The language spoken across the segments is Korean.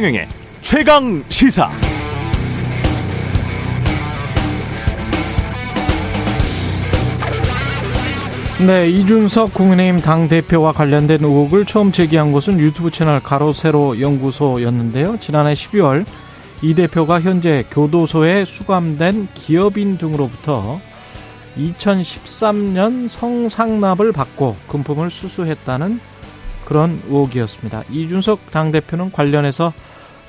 최경영의 최강 시사. 네, 이준석 국민의힘 당 대표와 관련된 의혹을 처음 제기한 곳은 유튜브 채널 가로세로 연구소였는데요. 지난해 12월 이 대표가 현재 교도소에 수감된 기업인 등으로부터 2013년 성상납을 받고 금품을 수수했다는 그런 의혹이었습니다. 이준석 당대표는 관련해서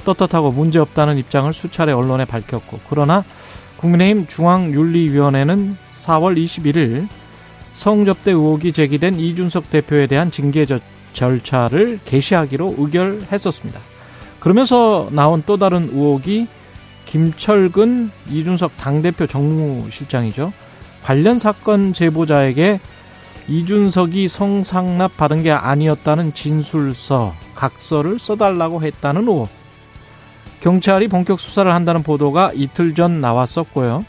떳떳하고 문제없다는 입장을 수차례 언론에 밝혔고 그러나 국민의힘 중앙윤리위원회는 4월 21일 성접대 의혹이 제기된 이준석 대표에 대한 징계 절차를 개시하기로 의결했었습니다. 그러면서 나온 또 다른 의혹이 김철근 이준석 당대표 정무실장이죠. 관련 사건 제보자에게 이준석이 성상납 받은 게 아니었다는 진술서, 각서를 써달라고 했다는 의혹. 경찰이 본격 수사를 한다는 보도가 이틀 전 나왔었고요.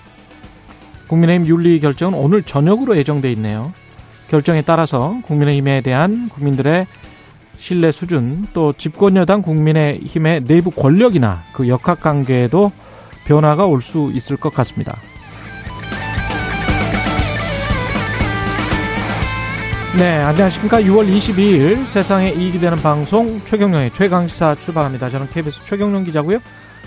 국민의힘 윤리 결정은 오늘 저녁으로 예정돼 있네요. 결정에 따라서 국민의힘에 대한 국민들의 신뢰 수준 또 집권여당 국민의힘의 내부 권력이나 그 역학 관계에도 변화가 올 수 있을 것 같습니다. 네, 안녕하십니까. 6월 22일 세상에 이익이 되는 방송 최경령의 최강시사 출발합니다. 저는 KBS 최경령 기자고요.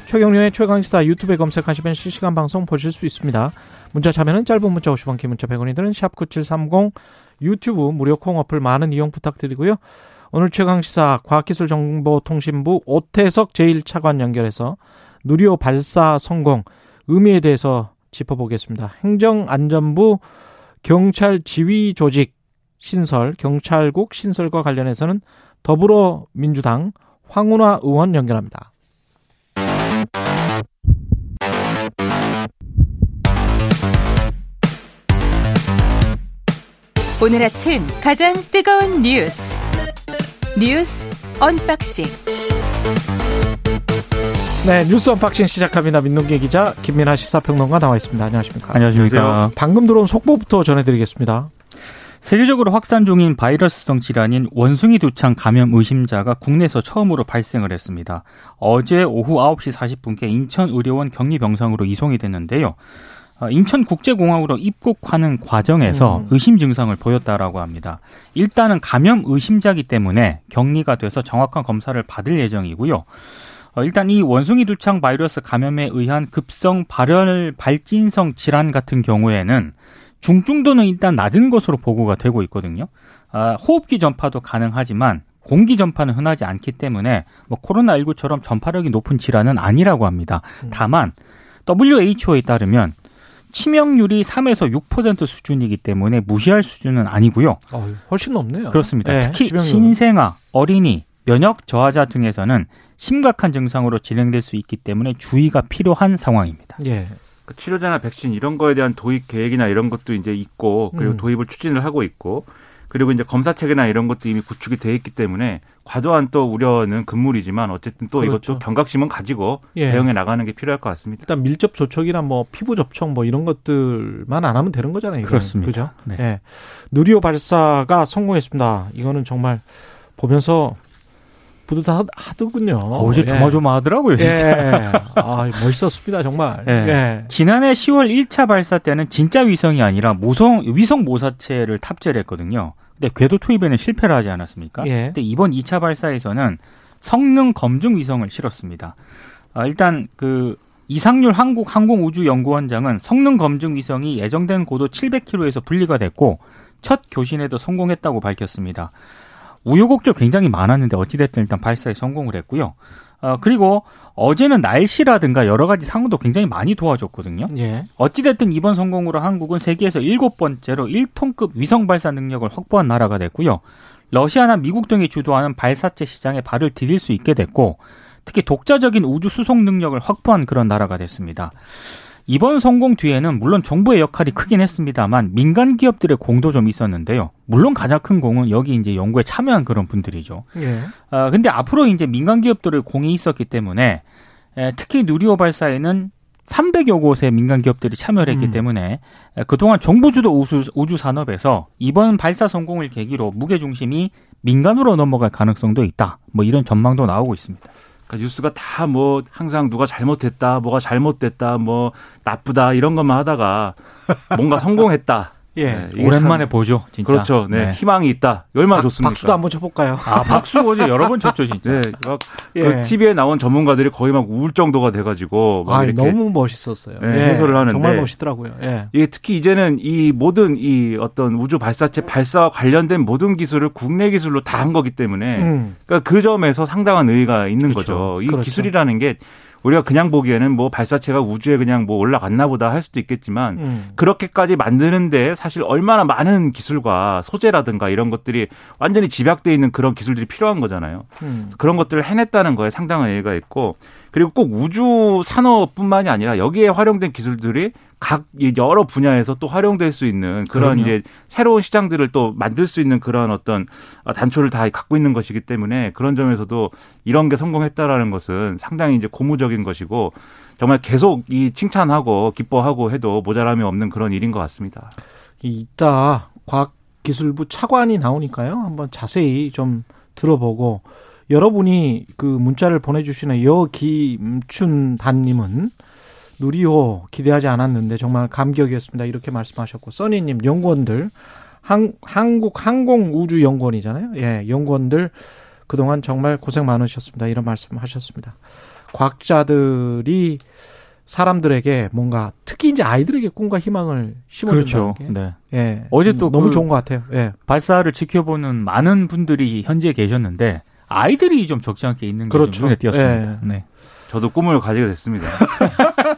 최경령의 최강시사 유튜브에 검색하시면 실시간 방송 보실 수 있습니다. 문자 참여는 짧은 문자 50원, 긴 문자 100원이 드는 샵9730 유튜브 무료 콩 어플 많은 이용 부탁드리고요. 오늘 최강시사 과학기술정보통신부 오태석 제1차관 연결해서 누리호 발사 성공 의미에 대해서 짚어보겠습니다. 행정안전부 경찰 지휘 조직 신설, 경찰국 신설과 관련해서는 더불어민주당 황운하 의원 연결합니다. 오늘 아침 가장 뜨거운 뉴스 뉴스 unboxing 네 뉴스 unboxing 시작합니다. 민동기 기자 김민아 시사평론가 나와 있습니다. 안녕하십니까? 안녕하십니까? 방금 들어온 속보부터 전해드리겠습니다. 세계적으로 확산 중인 바이러스성 질환인 원숭이 두창 감염 의심자가 국내에서 처음으로 발생을 했습니다. 어제 오후 9시 40분께 인천의료원 격리병상으로 이송이 됐는데요. 어, 인천국제공항으로 입국하는 과정에서 음. 의심 증상을 보였다라고 합니다. 일단은 감염 의심자기 때문에 격리가 돼서 정확한 검사를 받을 예정이고요. 어, 일단 이 원숭이 두창 바이러스 감염에 의한 급성 발열 발진성 질환 같은 경우에는 중증도는 일단 낮은 것으로 보고가 되고 있거든요. 아, 호흡기 전파도 가능하지만 공기 전파는 흔하지 않기 때문에 뭐 코로나19처럼 전파력이 높은 질환은 아니라고 합니다. 음. 다만 WHO에 따르면 치명률이 3에서 6% 수준이기 때문에 무시할 수준은 아니고요. 어, 훨씬 높네요. 그렇습니다. 네, 특히 치명률은. 신생아, 어린이, 면역 저하자 등에서는 심각한 증상으로 진행될 수 있기 때문에 주의가 필요한 상황입니다. 예. 그 치료제나 백신 이런 거에 대한 도입 계획이나 이런 것도 이제 있고 그리고 음. 도입을 추진을 하고 있고 그리고 이제 검사 체계나 이런 것도 이미 구축이 돼 있기 때문에 과도한 또 우려는 금물이지만 어쨌든 또 그렇죠. 이것도 경각심은 가지고 예. 대응해 나가는 게 필요할 것 같습니다. 일단 밀접 접촉이나 뭐 피부 접촉 뭐 이런 것들만 안 하면 되는 거잖아요. 이거는. 그렇습니다. 그죠? 네. 예. 누리호 발사가 성공했습니다. 이거는 정말 보면서 뿌듯하더군요. 어제 예. 조마조마하더라고요, 진짜. 예. 아, 멋있었습니다, 정말. 예. 예. 지난해 10월 1차 발사 때는 진짜 위성이 아니라 모성 위성 모사체를 탑재를 했거든요. 근데 궤도 투입에는 실패를 하지 않았습니까? 예. 근데 이번 2차 발사에서는 성능 검증 위성을 실었습니다. 아, 일단 그 이상률 한국 항공우주연구원장은 성능 검증 위성이 예정된 고도 700km에서 분리가 됐고 첫 교신에도 성공했다고 밝혔습니다. 우여곡절 굉장히 많았는데 어찌됐든 일단 발사에 성공을 했고요. 어, 그리고 어제는 날씨라든가 여러 가지 상황도 굉장히 많이 도와줬거든요. 예. 어찌됐든 이번 성공으로 한국은 세계에서 일곱 번째로 1톤급 위성 발사 능력을 확보한 나라가 됐고요. 러시아나 미국 등이 주도하는 발사체 시장에 발을 디딜 수 있게 됐고, 특히 독자적인 우주 수송 능력을 확보한 그런 나라가 됐습니다. 이번 성공 뒤에는 물론 정부의 역할이 크긴 했습니다만 민간 기업들의 공도 좀 있었는데요. 물론 가장 큰 공은 여기 이제 연구에 참여한 그런 분들이죠. 예. 아 근데 앞으로 이제 민간 기업들의 공이 있었기 때문에 에, 특히 누리호 발사에는 300여 곳의 민간 기업들이 참여를 했기 음. 때문에 그동안 정부 주도 우주, 우주 산업에서 이번 발사 성공을 계기로 무게 중심이 민간으로 넘어갈 가능성도 있다. 뭐 이런 전망도 나오고 있습니다. 그러니까 뉴스가 다 뭐 항상 누가 잘못했다, 뭐가 잘못됐다, 뭐 나쁘다 이런 것만 하다가 뭔가 성공했다. 예. 네, 오랜만에 참, 보죠, 진짜. 그렇죠. 네. 네. 희망이 있다. 얼마나 박, 좋습니까? 박수도 한번 쳐볼까요? 아, 박수 어제 여러 번 쳤죠, 진짜. 네. 막 예. 그 TV에 나온 전문가들이 거의 막 울 정도가 돼가지고. 아, 너무 멋있었어요. 네, 예. 해설을 하는데. 정말 멋있더라고요. 예. 이게 특히 이제는 이 모든 이 어떤 우주 발사체 발사와 관련된 모든 기술을 국내 기술로 다 한 거기 때문에. 음. 그러니까 그 점에서 상당한 의의가 있는 그렇죠. 거죠. 이 그렇죠. 기술이라는 게 우리가 그냥 보기에는 뭐 발사체가 우주에 그냥 뭐 올라갔나 보다 할 수도 있겠지만 음. 그렇게까지 만드는데 사실 얼마나 많은 기술과 소재라든가 이런 것들이 완전히 집약돼 있는 그런 기술들이 필요한 거잖아요. 음. 그런 것들을 해냈다는 거에 상당한 의의가 있고 그리고 꼭 우주 산업뿐만이 아니라 여기에 활용된 기술들이 각 여러 분야에서 또 활용될 수 있는 그런 그럼요. 이제 새로운 시장들을 또 만들 수 있는 그런 어떤 단초를 다 갖고 있는 것이기 때문에 그런 점에서도 이런 게 성공했다라는 것은 상당히 이제 고무적인 것이고 정말 계속 이 칭찬하고 기뻐하고 해도 모자람이 없는 그런 일인 것 같습니다. 이따 과학기술부 차관이 나오니까요. 한번 자세히 좀 들어보고 여러분이 그 문자를 보내주시는 여김춘단님은 누리호 기대하지 않았는데 정말 감격이었습니다. 이렇게 말씀하셨고 써니님 연구원들 한, 한국 항공우주연구원이잖아요. 예, 연구원들 그동안 정말 고생 많으셨습니다. 이런 말씀하셨습니다. 과학자들이 사람들에게 뭔가 특히 이제 아이들에게 꿈과 희망을 심어준다는 그렇죠. 게 네. 예, 어제 또 너무 그 좋은 것 같아요. 예. 발사를 지켜보는 많은 분들이 현재 계셨는데 아이들이 좀 적지 않게 있는 게 그렇죠. 눈에 띄었습니다. 예. 네. 저도 꿈을 가지게 됐습니다.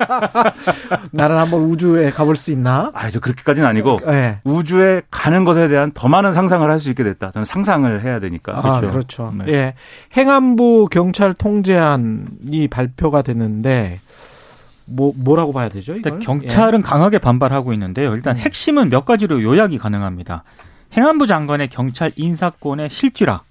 나는 한번 우주에 가볼 수 있나? 아, 저 그렇게까지는 아니고 네. 우주에 가는 것에 대한 더 많은 상상을 할 수 있게 됐다. 저는 상상을 해야 되니까. 아, 그렇죠. 그렇죠. 네. 예. 행안부 경찰 통제안이 발표가 됐는데 뭐 뭐라고 봐야 되죠? 일단 경찰은 예. 강하게 반발하고 있는데요. 일단 음. 핵심은 몇 가지로 요약이 가능합니다. 행안부 장관의 경찰 인사권의 실질화.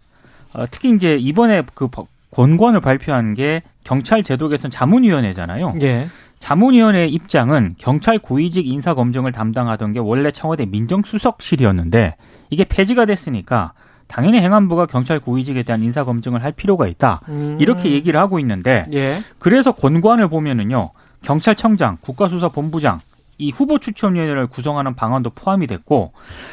어, 특히 이제 이번에 그 권관을 발표한 게 경찰 제도 개선 자문위원회잖아요. 예. 자문위원회 입장은 경찰 고위직 인사 검증을 담당하던 게 원래 청와대 민정수석실이었는데 이게 폐지가 됐으니까 당연히 행안부가 경찰 고위직에 대한 인사 검증을 할 필요가 있다. 음. 이렇게 얘기를 하고 있는데 예. 그래서 권관을 보면은요. 경찰청장, 국가수사본부장, 이 후보 추천위원회를 구성하는 방안도 포함이 됐고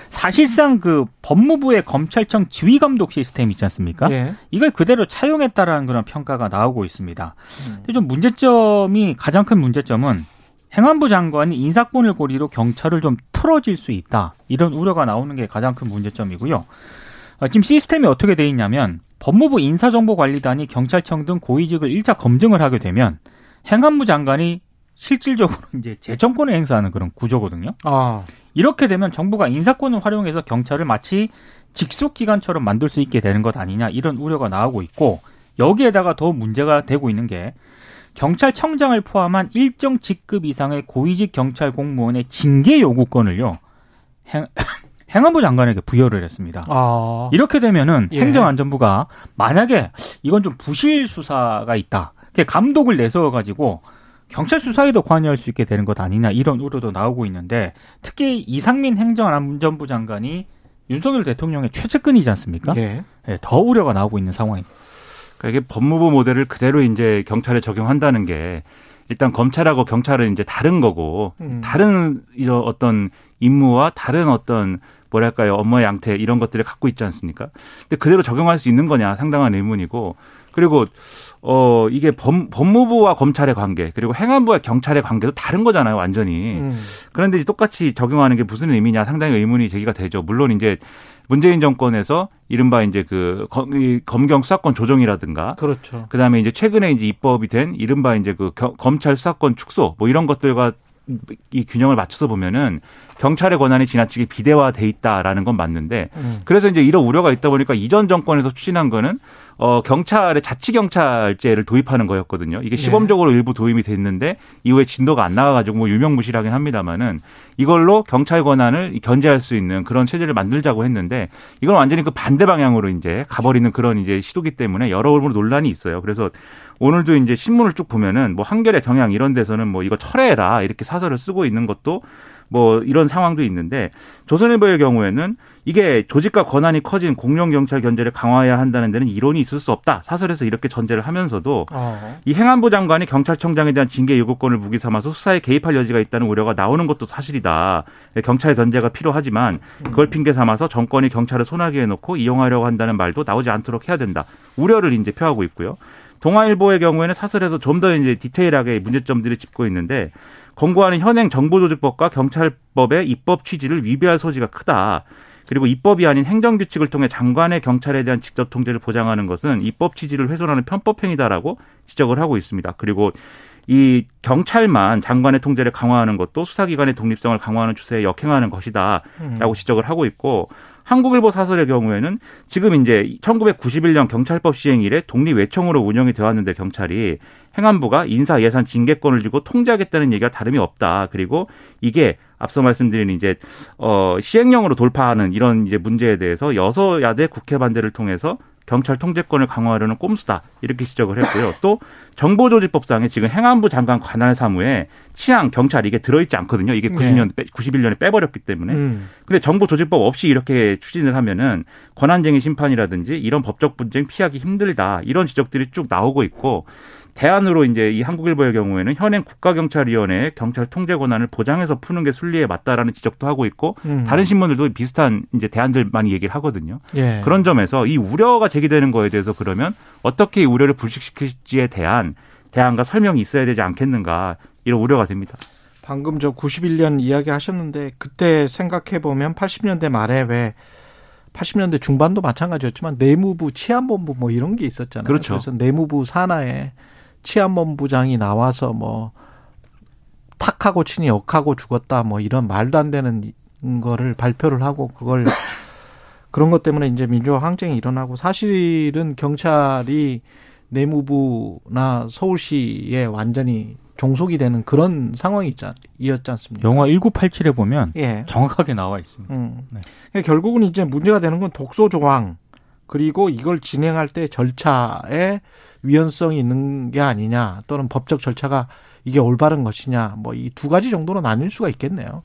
사실상 그 법무부의 검찰청 지휘 감독 시스템 있지 않습니까? 예. 이걸 그대로 차용했다라는 그런 평가가 나오고 있습니다. 음. 근데 좀 문제점이 가장 큰 문제점은 행안부 장관이 인사권을 고리로 경찰을 좀 틀어질 수 있다. 이런 우려가 나오는 게 가장 큰 문제점이고요. 어, 지금 시스템이 어떻게 돼 있냐면 법무부 인사정보관리단이 경찰청 등 고위직을 1차 검증을 하게 되면 행안부 장관이 실질적으로 이제 재정권을 행사하는 그런 구조거든요. 아. 이렇게 되면 정부가 인사권을 활용해서 경찰을 마치 직속 기관처럼 만들 수 있게 되는 것 아니냐 이런 우려가 나오고 있고 여기에다가 더 문제가 되고 있는 게 경찰청장을 포함한 일정 직급 이상의 고위직 경찰 공무원의 징계 요구권을요 행, 행안부 장관에게 부여를 했습니다. 아. 이렇게 되면은 예. 행정안전부가 만약에 이건 좀 부실 수사가 있다. 감독을 내세워 가지고 경찰 수사에도 관여할 수 있게 되는 것 아니냐 이런 우려도 나오고 있는데 특히 이상민 행정안전부 장관이 윤석열 대통령의 최측근이지 않습니까? 예. 네, 더 우려가 나오고 있는 상황입니다. 그러니까 이게 법무부 모델을 그대로 이제 경찰에 적용한다는 게 일단 검찰하고 경찰은 이제 다른 거고 음. 다른 이런 어떤 임무와 다른 어떤 뭐랄까요 업무 양태 이런 것들을 갖고 있지 않습니까? 근데 그대로 적용할 수 있는 거냐 상당한 의문이고 그리고 어 이게 법, 법무부와 검찰의 관계 그리고 행안부와 경찰의 관계도 다른 거잖아요 완전히 음. 그런데 이제 똑같이 적용하는 게 무슨 의미냐 상당히 의문이 제기가 되죠 물론 이제 문재인 정권에서 이른바 이제 그 검 경 수사권 조정이라든가 그렇죠. 그 다음에 이제 최근에 이제 입법이 된 이른바 이제 그 검찰 수사권 축소 뭐 이런 것들과 이 균형을 맞춰서 보면은 경찰의 권한이 지나치게 비대화돼 있다라는 건 맞는데 음. 그래서 이제 이런 우려가 있다 보니까 이전 정권에서 추진한 거는 어 경찰의 자치 경찰제를 도입하는 거였거든요. 이게 예. 시범적으로 네. 일부 도입이 됐는데 이후에 진도가 안 나가가지고 뭐 유명무실하긴 합니다만은 이걸로 경찰 권한을 견제할 수 있는 그런 체제를 만들자고 했는데 이건 완전히 그 반대 방향으로 이제 가버리는 그런 이제 시도기 때문에 여러모로 논란이 있어요. 그래서 오늘도 이제 신문을 쭉 보면은 뭐 한겨레 경향 이런 데서는 뭐 이거 철회해라 이렇게 사설을 쓰고 있는 것도 뭐 이런 상황도 있는데 조선일보의 경우에는 이게 조직과 권한이 커진 공룡 경찰 견제를 강화해야 한다는 데는 이론이 있을 수 없다. 사설에서 이렇게 전제를 하면서도 어. 이 행안부 장관이 경찰청장에 대한 징계 요구권을 무기 삼아서 수사에 개입할 여지가 있다는 우려가 나오는 것도 사실이다. 경찰 견제가 필요하지만 그걸 핑계 삼아서 정권이 경찰을 손아귀에 놓고 이용하려고 한다는 말도 나오지 않도록 해야 된다. 우려를 이제 표하고 있고요. 동아일보의 경우에는 사설에서 좀 더 이제 디테일하게 문제점들이 짚고 있는데 권고하는 현행 정보조직법과 경찰법의 입법 취지를 위배할 소지가 크다. 그리고 입법이 아닌 행정규칙을 통해 장관의 경찰에 대한 직접 통제를 보장하는 것은 입법 취지를 훼손하는 편법행위다라고 지적을 하고 있습니다. 그리고 이 경찰만 장관의 통제를 강화하는 것도 수사기관의 독립성을 강화하는 추세에 역행하는 것이다라고 음. 지적을 하고 있고 한국일보 사설의 경우에는 지금 이제 1991년 경찰법 시행 이래 독립 외청으로 운영이 되어 왔는데 경찰이 행안부가 인사 예산 징계권을 주고 통제하겠다는 얘기가 다름이 없다. 그리고 이게 앞서 말씀드린 이제 어 시행령으로 돌파하는 이런 이제 문제에 대해서 여서야대 국회 반대를 통해서 경찰 통제권을 강화하려는 꼼수다 이렇게 지적을 했고요. 또 정보조직법상에 지금 행안부 장관 관할 사무에 치안 경찰 이게 들어있지 않거든요. 이게 90년 네. 91년에 빼버렸기 때문에. 음. 근데 정보조직법 없이 이렇게 추진을 하면은 권한쟁의 심판이라든지 이런 법적 분쟁 피하기 힘들다 이런 지적들이 쭉 나오고 있고 대안으로 이제 이 한국일보의 경우에는 현행 국가경찰위원회의 경찰 통제 권한을 보장해서 푸는 게 순리에 맞다라는 지적도 하고 있고 음. 다른 신문들도 비슷한 이제 대안들 많이 얘기를 하거든요. 예. 그런 점에서 이 우려가 제기되는 거에 대해서 그러면 어떻게 이 우려를 불식시킬지에 대한 대안과 설명이 있어야 되지 않겠는가 이런 우려가 됩니다. 방금 저 91년 이야기 하셨는데 그때 생각해 보면 80년대 말에 왜 80년대 중반도 마찬가지였지만 내무부 치안본부 뭐 이런 게 있었잖아요. 그렇죠. 그래서 내무부 산하에 치안본부장이 나와서 뭐 탁하고 치니 역하고 죽었다 뭐 이런 말도 안 되는 거를 발표를 하고 그걸 그런 것 때문에 이제 민주화 항쟁이 일어나고 사실은 경찰이 내무부나 서울시에 완전히 종속이 되는 그런 상황이 었지 않습니까? 영화 1987에 보면 예. 정확하게 나와 있습니다. 음. 네. 그러니까 결국은 이제 문제가 되는 건 독소 조항 그리고 이걸 진행할 때 절차에 위헌성이 있는 게 아니냐 또는 법적 절차가 이게 올바른 것이냐 뭐 이 두 가지 정도로 나뉠 수가 있겠네요.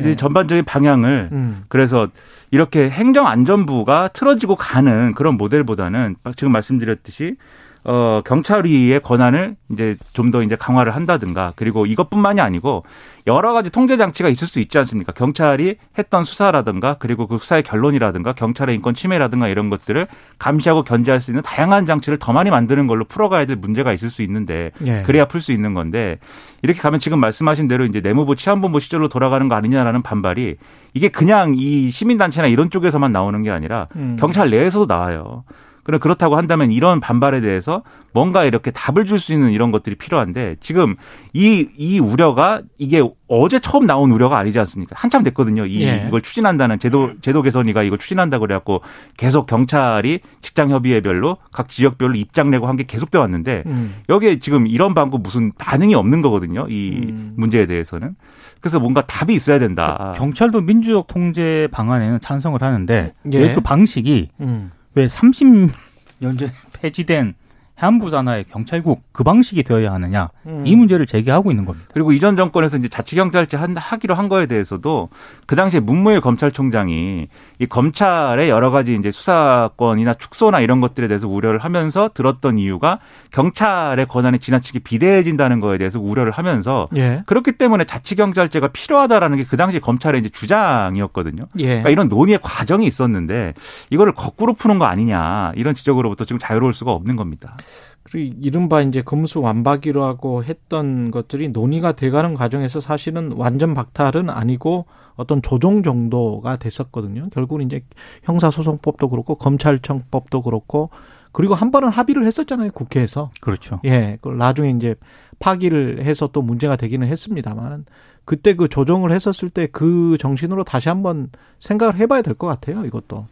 이 네. 전반적인 방향을 음. 그래서 이렇게 행정안전부가 틀어지고 가는 그런 모델보다는 지금 말씀드렸듯이 어, 경찰위의 권한을 이제 좀 더 이제 강화를 한다든가 그리고 이것뿐만이 아니고 여러 가지 통제 장치가 있을 수 있지 않습니까? 경찰이 했던 수사라든가 그리고 그 수사의 결론이라든가 경찰의 인권 침해라든가 이런 것들을 감시하고 견제할 수 있는 다양한 장치를 더 많이 만드는 걸로 풀어가야 될 문제가 있을 수 있는데 예. 그래야 풀 수 있는 건데 이렇게 가면 지금 말씀하신 대로 이제 내무부 치안본부 시절로 돌아가는 거 아니냐라는 반발이 이게 그냥 이 시민단체나 이런 쪽에서만 나오는 게 아니라 음. 경찰 내에서도 나와요. 그럼 그렇다고 한다면 이런 반발에 대해서 뭔가 이렇게 답을 줄 수 있는 이런 것들이 필요한데 지금 이, 이 우려가 이게 어제 처음 나온 우려가 아니지 않습니까? 한참 됐거든요. 이, 예. 이걸 추진한다는 제도, 제도 개선이가 이걸 추진한다고 그래갖고 계속 경찰이 직장 협의회별로 각 지역별로 입장 내고 한 게 계속돼 왔는데 음. 여기에 지금 이런 방법 무슨 반응이 없는 거거든요. 이 음. 문제에 대해서는. 그래서 뭔가 답이 있어야 된다. 경찰도 민주적 통제 방안에는 찬성을 하는데 예. 왜그 방식이 음. 왜 30년 전에 폐지된 해안부 산하의 경찰국 그 방식이 되어야 하느냐 음. 이 문제를 제기하고 있는 겁니다. 그리고 이전 정권에서 이제 자치경찰제 하기로 한 거에 대해서도 그 당시에 문무일 검찰총장이 이 검찰의 여러 가지 이제 수사권이나 축소나 이런 것들에 대해서 우려를 하면서 들었던 이유가 경찰의 권한이 지나치게 비대해진다는 거에 대해서 우려를 하면서 예. 그렇기 때문에 자치경찰제가 필요하다라는 게 그 당시 검찰의 이제 주장이었거든요. 예. 그러니까 이런 논의의 과정이 있었는데 이거를 거꾸로 푸는 거 아니냐 이런 지적으로부터 지금 자유로울 수가 없는 겁니다. 그리고 이른바 이제 금수 완박이라고 했던 것들이 논의가 돼가는 과정에서 사실은 완전 박탈은 아니고 어떤 조정 정도가 됐었거든요. 결국은 이제 형사소송법도 그렇고 검찰청법도 그렇고 그리고 한 번은 합의를 했었잖아요 국회에서. 그렇죠. 예, 그 나중에 이제 파기를 해서 또 문제가 되기는 했습니다만은 그때 그 조정을 했었을 때 그 정신으로 다시 한번 생각을 해봐야 될 것 같아요. 이것도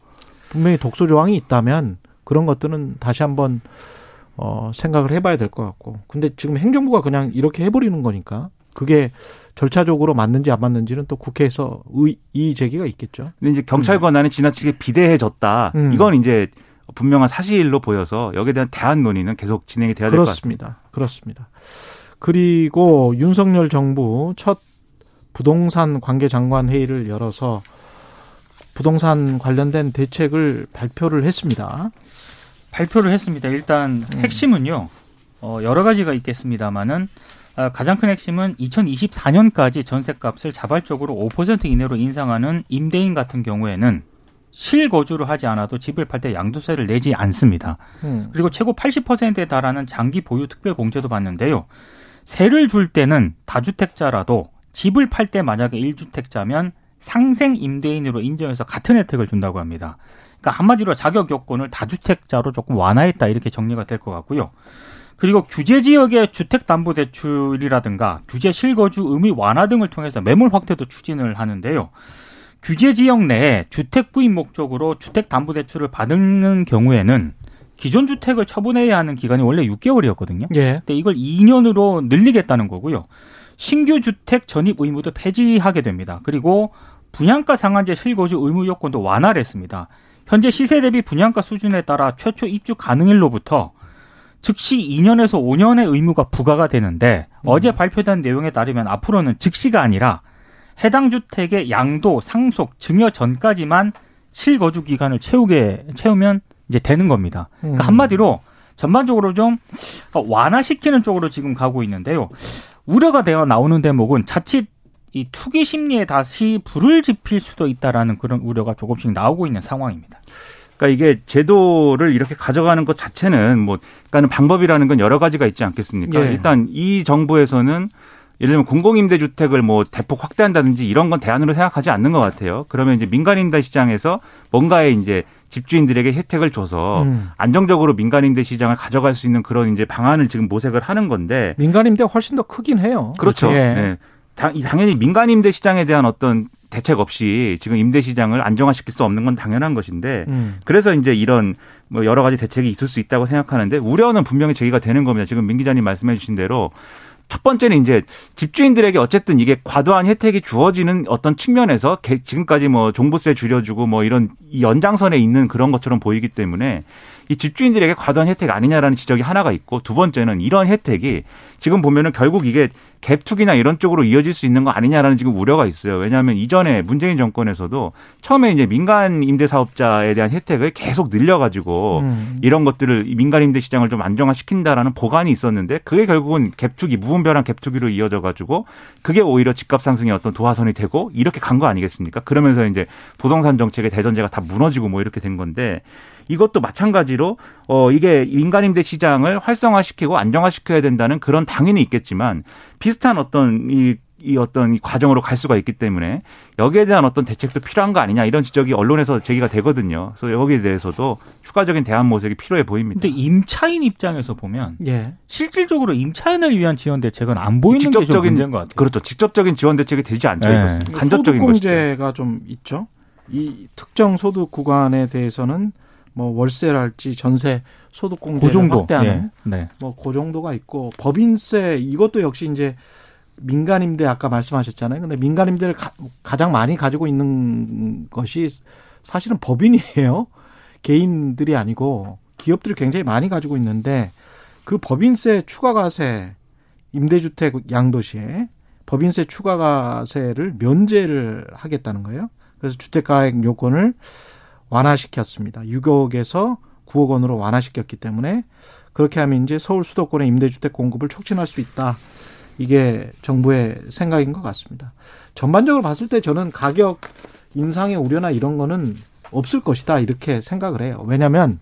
분명히 독소 조항이 있다면 그런 것들은 다시 한번 어 생각을 해봐야 될 것 같고. 근데 지금 행정부가 그냥 이렇게 해버리는 거니까 그게 절차적으로 맞는지 안 맞는지는 또 국회에서 의, 의 제기가 있겠죠. 근데 이제 경찰 음. 권한이 지나치게 비대해졌다. 음. 이건 이제 분명한 사실로 보여서 여기에 대한 대안 논의는 계속 진행이 돼야 될 것 같습니다. 그렇습니다. 그리고 윤석열 정부 첫 부동산 관계 장관 회의를 열어서 부동산 관련된 대책을 발표를 했습니다. 발표를 했습니다. 일단 음. 핵심은요. 어, 여러 가지가 있겠습니다만은 어, 가장 큰 핵심은 2024년까지 전세값을 자발적으로 5% 이내로 인상하는 임대인 같은 경우에는 실거주를 하지 않아도 집을 팔 때 양도세를 내지 않습니다. 음. 그리고 최고 80%에 달하는 장기 보유 특별 공제도 받는데요. 세를 줄 때는 다주택자라도 집을 팔 때 만약에 1주택자면 상생 임대인으로 인정해서 같은 혜택을 준다고 합니다. 그러니까 한마디로 자격 요건을 다주택자로 조금 완화했다 이렇게 정리가 될 것 같고요. 그리고 규제 지역의 주택담보대출이라든가 규제 실거주 의미 완화 등을 통해서 매물 확대도 추진을 하는데요. 규제 지역 내에 주택 부인 목적으로 주택담보대출을 받는 경우에는 기존 주택을 처분해야 하는 기간이 원래 6개월이었거든요. 예. 근데 이걸 2년으로 늘리겠다는 거고요. 신규 주택 전입 의무도 폐지하게 됩니다. 그리고 분양가 상한제 실거주 의무 요건도 완화를 했습니다. 현재 시세 대비 분양가 수준에 따라 최초 입주 가능일로부터 즉시 2년에서 5년의 의무가 부과가 되는데 음. 어제 발표된 내용에 따르면 앞으로는 즉시가 아니라 해당 주택의 양도, 상속, 증여 전까지만 실거주 기간을 채우게 채우면 이제 되는 겁니다. 그러니까 음. 한마디로 전반적으로 좀 완화시키는 쪽으로 지금 가고 있는데요. 우려가 되어 나오는 대목은 자칫 이 투기 심리에 다시 불을 지필 수도 있다라는 그런 우려가 조금씩 나오고 있는 상황입니다. 그러니까 이게 제도를 이렇게 가져가는 것 자체는 뭐 그러니까는 방법이라는 건 여러 가지가 있지 않겠습니까? 예. 일단 이 정부에서는 예를 들면 공공임대주택을 뭐 대폭 확대한다든지 이런 건 대안으로 생각하지 않는 것 같아요. 그러면 이제 민간임대 시장에서 뭔가의 이제 집주인들에게 혜택을 줘서 음. 안정적으로 민간임대 시장을 가져갈 수 있는 그런 이제 방안을 지금 모색을 하는 건데 민간임대가 훨씬 더 크긴 해요. 그렇죠. 예. 네. 당연히 민간 임대 시장에 대한 어떤 대책 없이 지금 임대 시장을 안정화시킬 수 없는 건 당연한 것인데 음. 그래서 이제 이런 뭐 여러 가지 대책이 있을 수 있다고 생각하는데 우려는 분명히 제기가 되는 겁니다. 지금 민 기자님 말씀해 주신 대로 첫 번째는 이제 집주인들에게 어쨌든 이게 과도한 혜택이 주어지는 어떤 측면에서 지금까지 뭐 종부세 줄여주고 뭐 이런 연장선에 있는 그런 것처럼 보이기 때문에 이 집주인들에게 과도한 혜택 아니냐라는 지적이 하나가 있고 두 번째는 이런 혜택이 지금 보면은 결국 이게 갭투기나 이런 쪽으로 이어질 수 있는 거 아니냐라는 지금 우려가 있어요. 왜냐하면 이전에 문재인 정권에서도 처음에 이제 민간 임대 사업자에 대한 혜택을 계속 늘려가지고 음. 이런 것들을 민간 임대 시장을 좀 안정화시킨다라는 보관이 있었는데 그게 결국은 갭투기 무분별한 갭투기로 이어져가지고 그게 오히려 집값 상승의 어떤 도화선이 되고 이렇게 간 거 아니겠습니까? 그러면서 이제 부동산 정책의 대전제가 다 무너지고 뭐 이렇게 된 건데 이것도 마찬가지로 어 이게 민간 임대 시장을 활성화시키고 안정화시켜야 된다는 그런 당연히 있겠지만 비슷한 어떤 이, 이 어떤 이 과정으로 갈 수가 있기 때문에 여기에 대한 어떤 대책도 필요한 거 아니냐 이런 지적이 언론에서 제기가 되거든요. 그래서 여기에 대해서도 추가적인 대안 모색이 필요해 보입니다. 근데 임차인 입장에서 보면 예. 실질적으로 임차인을 위한 지원 대책은 안 보이는 직접적인, 게 문제인 것 같아요. 그렇죠. 직접적인 지원 대책이 되지 않죠. 네. 이것은 간접적인 소득공제가 좀 있죠. 이 특정 소득 구간에 대해서는 뭐 월세랄지 전세 소득 공제를 그 확대하는 네. 네. 뭐그 정도가 있고 법인세 이것도 역시 이제 민간임대 아까 말씀하셨잖아요. 근데 민간임대를 가, 가장 많이 가지고 있는 것이 사실은 법인이에요. 개인들이 아니고 기업들이 굉장히 많이 가지고 있는데 그 법인세 추가가세 임대주택 양도시에 법인세 추가가세를 면제를 하겠다는 거예요. 그래서 주택가액 요건을 완화시켰습니다. 6억에서 9억 원으로 완화시켰기 때문에 그렇게 하면 이제 서울 수도권의 임대주택 공급을 촉진할 수 있다. 이게 정부의 생각인 것 같습니다. 전반적으로 봤을 때 저는 가격 인상의 우려나 이런 거는 없을 것이다. 이렇게 생각을 해요. 왜냐하면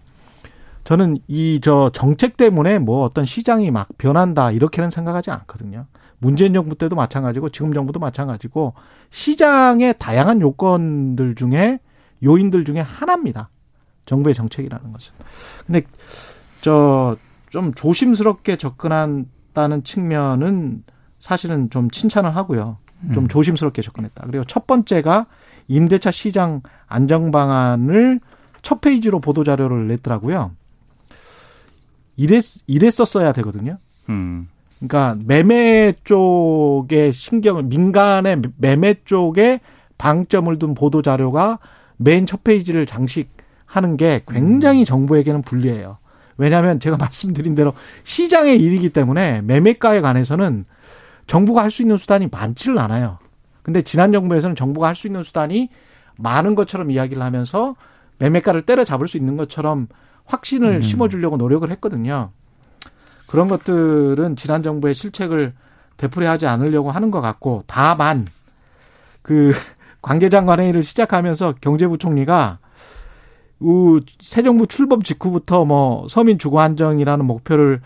저는 이 저 정책 때문에 뭐 어떤 시장이 막 변한다 이렇게는 생각하지 않거든요. 문재인 정부 때도 마찬가지고 지금 정부도 마찬가지고 시장의 다양한 요건들 중에 요인들 중에 하나입니다. 정부의 정책이라는 것은. 근데 저 좀 조심스럽게 접근한다는 측면은 사실은 좀 칭찬을 하고요. 좀 음. 조심스럽게 접근했다. 그리고 첫 번째가 임대차 시장 안정 방안을 첫 페이지로 보도 자료를 냈더라고요. 이랬 이랬었어야 되거든요. 음. 그러니까 매매 쪽에 신경을 민간의 매매 쪽에 방점을 둔 보도 자료가 맨 첫 페이지를 장식하는 게 굉장히 음. 정부에게는 불리해요. 왜냐하면 제가 말씀드린 대로 시장의 일이기 때문에 매매가에 관해서는 정부가 할 수 있는 수단이 많지를 않아요. 근데 지난 정부에서는 정부가 할 수 있는 수단이 많은 것처럼 이야기를 하면서 매매가를 때려잡을 수 있는 것처럼 확신을 음. 심어주려고 노력을 했거든요. 그런 것들은 지난 정부의 실책을 되풀이하지 않으려고 하는 것 같고 다만 그 관계장관 회의를 시작하면서 경제부총리가 새 정부 출범 직후부터 뭐 서민 주거 안정이라는 목표를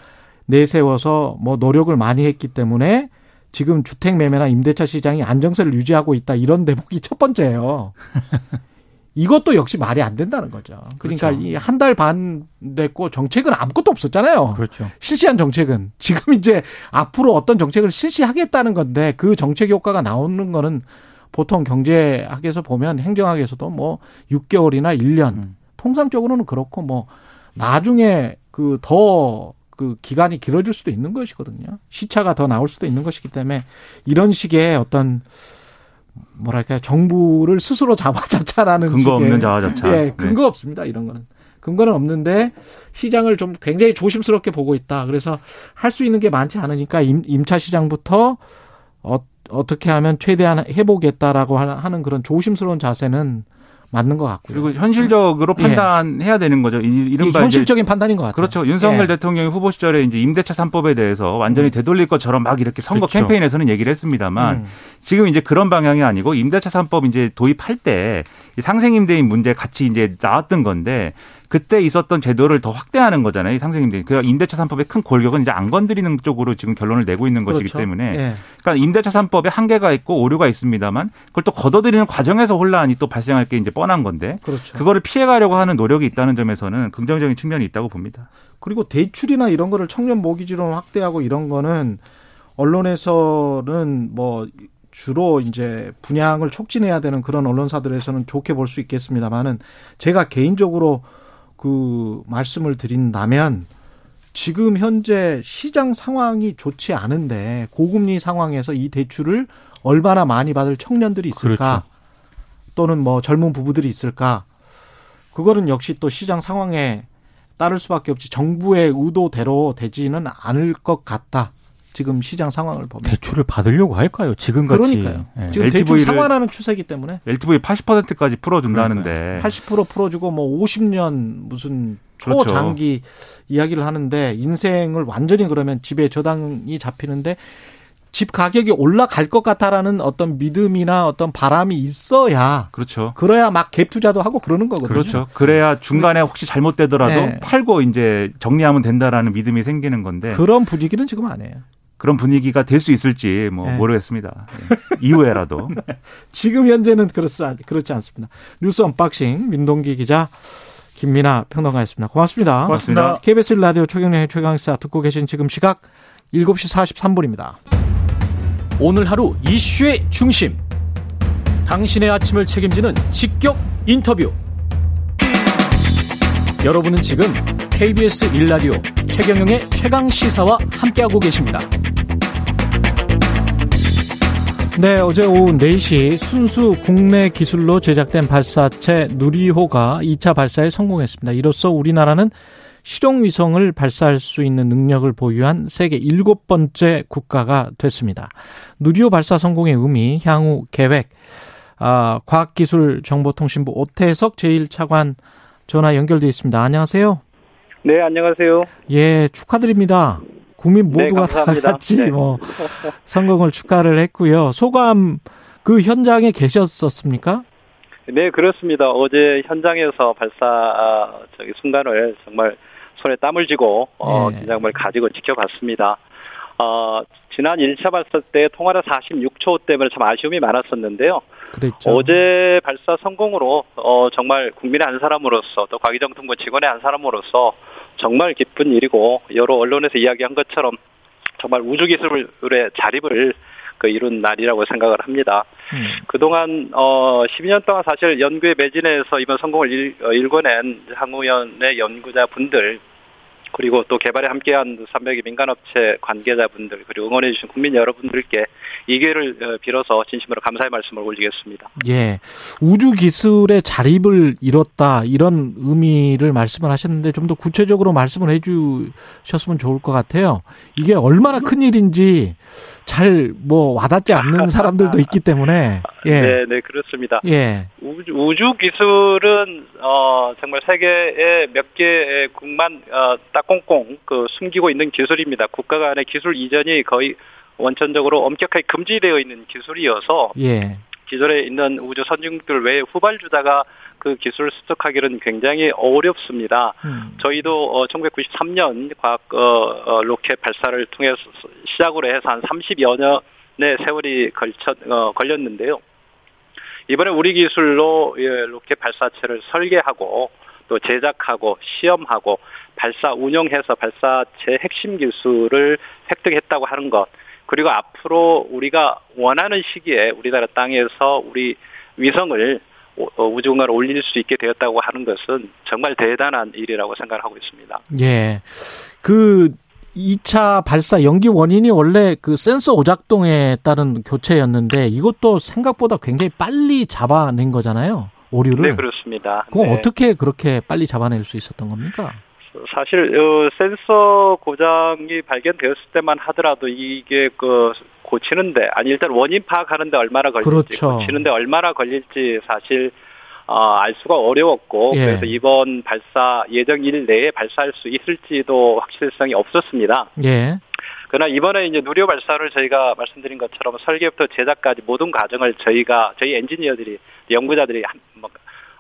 내세워서 뭐 노력을 많이 했기 때문에 지금 주택 매매나 임대차 시장이 안정세를 유지하고 있다 이런 대목이 첫 번째예요. 이것도 역시 말이 안 된다는 거죠. 그러니까 그렇죠. 이한 달 반 됐고 정책은 아무것도 없었잖아요. 그렇죠. 실시한 정책은 지금 이제 앞으로 어떤 정책을 실시하겠다는 건데 그 정책 효과가 나오는 거는 보통 경제학에서 보면 행정학에서도 뭐 6개월이나 1년 음. 통상적으로는 그렇고 뭐 나중에 그더그 기간이 길어질 수도 있는 것이거든요. 시차가 더 나올 수도 있는 것이기 때문에 이런 식의 어떤 뭐랄까 정부를 스스로 자화자찬하는 근거 없는 자화자찬. 예, 네. 근거 네. 없습니다. 이런 거는 근거는 없는데 시장을 좀 굉장히 조심스럽게 보고 있다. 그래서 할 수 있는 게 많지 않으니까 임, 임차 시장부터 어, 어떻게 하면 최대한 해보겠다라고 하는 그런 조심스러운 자세는 맞는 것 같고요. 그리고 현실적으로 예. 판단해야 되는 거죠. 이른바 현실적인 판단인 것 같아요. 그렇죠. 윤석열 예. 대통령이 후보 시절에 이제 임대차 3법에 대해서 완전히 음. 되돌릴 것처럼 막 이렇게 선거 그렇죠. 캠페인에서는 얘기를 했습니다만 음. 지금 이제 그런 방향이 아니고 임대차 3법 이제 도입할 때 상생임대인 문제 같이 이제 나왔던 건데 그때 있었던 제도를 더 확대하는 거잖아요. 상생임대. 그 임대차 3법의 큰 골격은 이제 안 건드리는 쪽으로 지금 결론을 내고 있는 것이기 그렇죠. 때문에 예. 그러니까 임대차 3법에 한계가 있고 오류가 있습니다만 그걸 또 걷어들이는 과정에서 혼란이 또 발생할 게 이제 뻔한 건데 그렇죠. 그거를 피해 가려고 하는 노력이 있다는 점에서는 긍정적인 측면이 있다고 봅니다. 그리고 대출이나 이런 거를 청년 모기지로 확대하고 이런 거는 언론에서는 뭐 주로 이제 분양을 촉진해야 되는 그런 언론사들에서는 좋게 볼 수 있겠습니다만은 제가 개인적으로 그 말씀을 드린다면 지금 현재 시장 상황이 좋지 않은데 고금리 상황에서 이 대출을 얼마나 많이 받을 청년들이 있을까? 그렇죠. 또는 뭐 젊은 부부들이 있을까? 그거는 역시 또 시장 상황에 따를 수밖에 없지 정부의 의도대로 되지는 않을 것 같다. 지금 시장 상황을 보면 대출을 받으려고 할까요? 지금 같이 그러니까요. 네. 지금 대출 상환하는 추세이기 때문에 LTV 80%까지 풀어준다는데 80% 풀어주고 뭐 50년 무슨 초장기 그렇죠. 이야기를 하는데 인생을 완전히 그러면 집에 저당이 잡히는데 집 가격이 올라갈 것 같다라는 어떤 믿음이나 어떤 바람이 있어야 그렇죠. 그래야 막 갭 투자도 하고 그러는 거거든요. 그렇죠. 그래야 중간에 혹시 잘못되더라도 네. 팔고 이제 정리하면 된다라는 믿음이 생기는 건데 그런 분위기는 지금 아니에요. 그런 분위기가 될 수 있을지 뭐 네. 모르겠습니다. 네. 이후에라도. 네. 지금 현재는 그렇지, 그렇지 않습니다. 뉴스 unboxing 민동기 기자 김민아 평론가였습니다. 고맙습니다. 고맙습니다. KBS 라디오 최경영의 최강시사 듣고 계신 지금 시각 7시 43분입니다. 오늘 하루 이슈의 중심. 당신의 아침을 책임지는 직격 인터뷰. 여러분은 지금 KBS 일라디오 최경영의 최강 시사와 함께하고 계십니다. 네, 어제 오후 4시 순수 국내 기술로 제작된 발사체 누리호가 2차 발사에 성공했습니다. 이로써 우리나라는 실용 위성을 발사할 수 있는 능력을 보유한 세계 일곱 번째 국가가 됐습니다. 누리호 발사 성공의 의미, 향후 계획, 아, 과학기술정보통신부 오태석 제1차관 전화 연결돼 있습니다. 안녕하세요. 네, 안녕하세요. 예, 축하드립니다. 국민 네, 모두가 네, 다 같이 네. 뭐 성공을 축하를 했고요. 소감 그 현장에 계셨었습니까? 네, 그렇습니다. 어제 현장에서 발사 아, 저기 순간을 정말 손에 땀을 쥐고 어, 네. 긴장을 가지고 지켜봤습니다. 어, 지난 1차 발사 때 통화라 46초 때문에 참 아쉬움이 많았었는데요. 그랬죠. 어제 발사 성공으로 어, 정말 국민의 한 사람으로서 또 과기정통부 직원의 한 사람으로서 정말 기쁜 일이고 여러 언론에서 이야기한 것처럼 정말 우주기술의 자립을 그 이룬 날이라고 생각을 합니다. 음. 그동안 어 12년 동안 사실 연구에 매진해서 이번 성공을 일, 어, 일궈낸 항우연의 연구자분들 그리고 또 개발에 함께한 300의 민간업체 관계자분들 그리고 응원해주신 국민 여러분들께 이 기회를 어, 빌어서 진심으로 감사의 말씀을 올리겠습니다. 예, 우주 기술의 자립을 이뤘다 이런 의미를 말씀을 하셨는데 좀 더 구체적으로 말씀을 해 주셨으면 좋을 것 같아요. 이게 얼마나 큰 일인지 잘 뭐 와닿지 않는 사람들도 있기 때문에 예. 네, 네 그렇습니다. 예. 우주, 우주 기술은 어 정말 세계에 몇 개의 국만 어, 딱 꽁꽁 그 숨기고 있는 기술입니다. 국가 간의 기술 이전이 거의 원천적으로 엄격하게 금지되어 있는 기술이어서 예. 기존에 있는 우주 선진국들 외에 후발주자가 그 기술을 습득하기는 굉장히 어렵습니다. 음. 저희도 어, 1993년 과학 어, 어, 로켓 발사를 통해서 시작으로 해서 한 30여 년의 세월이 걸쳐 어, 걸렸는데요. 이번에 우리 기술로 예, 로켓 발사체를 설계하고 또 제작하고 시험하고 발사 운영해서 발사체 핵심 기술을 획득했다고 하는 것 그리고 앞으로 우리가 원하는 시기에 우리나라 땅에서 우리 위성을 어, 우주공간에 올릴 수 있게 되었다고 하는 것은 정말 대단한 일이라고 생각하고 있습니다. 예. 그 2차 발사 연기 원인이 원래 그 센서 오작동에 따른 교체였는데 이것도 생각보다 굉장히 빨리 잡아낸 거잖아요. 오류를. 네, 그렇습니다. 그럼 네. 어떻게 그렇게 빨리 잡아낼 수 있었던 겁니까? 사실 어, 센서 고장이 발견되었을 때만 하더라도 이게 그 고치는데 아니 일단 원인 파악하는데 얼마나 걸릴지 그렇죠. 고치는데 얼마나 걸릴지 사실 어, 알 수가 어려웠고 예. 그래서 이번 발사 예정일 내에 발사할 수 있을지도 확실성이 없었습니다. 예. 그러나 이번에 이제 누리호 발사를 저희가 말씀드린 것처럼 설계부터 제작까지 모든 과정을 저희가 저희 엔지니어들이 연구자들이 한, 뭐,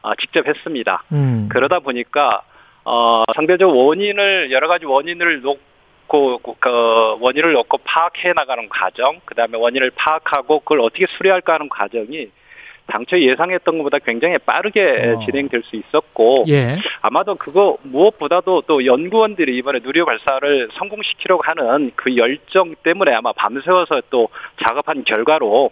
어, 직접 했습니다. 음. 그러다 보니까 어, 상대적 원인을 여러 가지 원인을 놓고 그 원인을 놓고 파악해 나가는 과정, 그다음에 원인을 파악하고 그걸 어떻게 수리할까 하는 과정이 당초 예상했던 것보다 굉장히 빠르게 어. 진행될 수 있었고 예. 아마도 그거 무엇보다도 또 연구원들이 이번에 누리호 발사를 성공시키려고 하는 그 열정 때문에 아마 밤새워서 또 작업한 결과로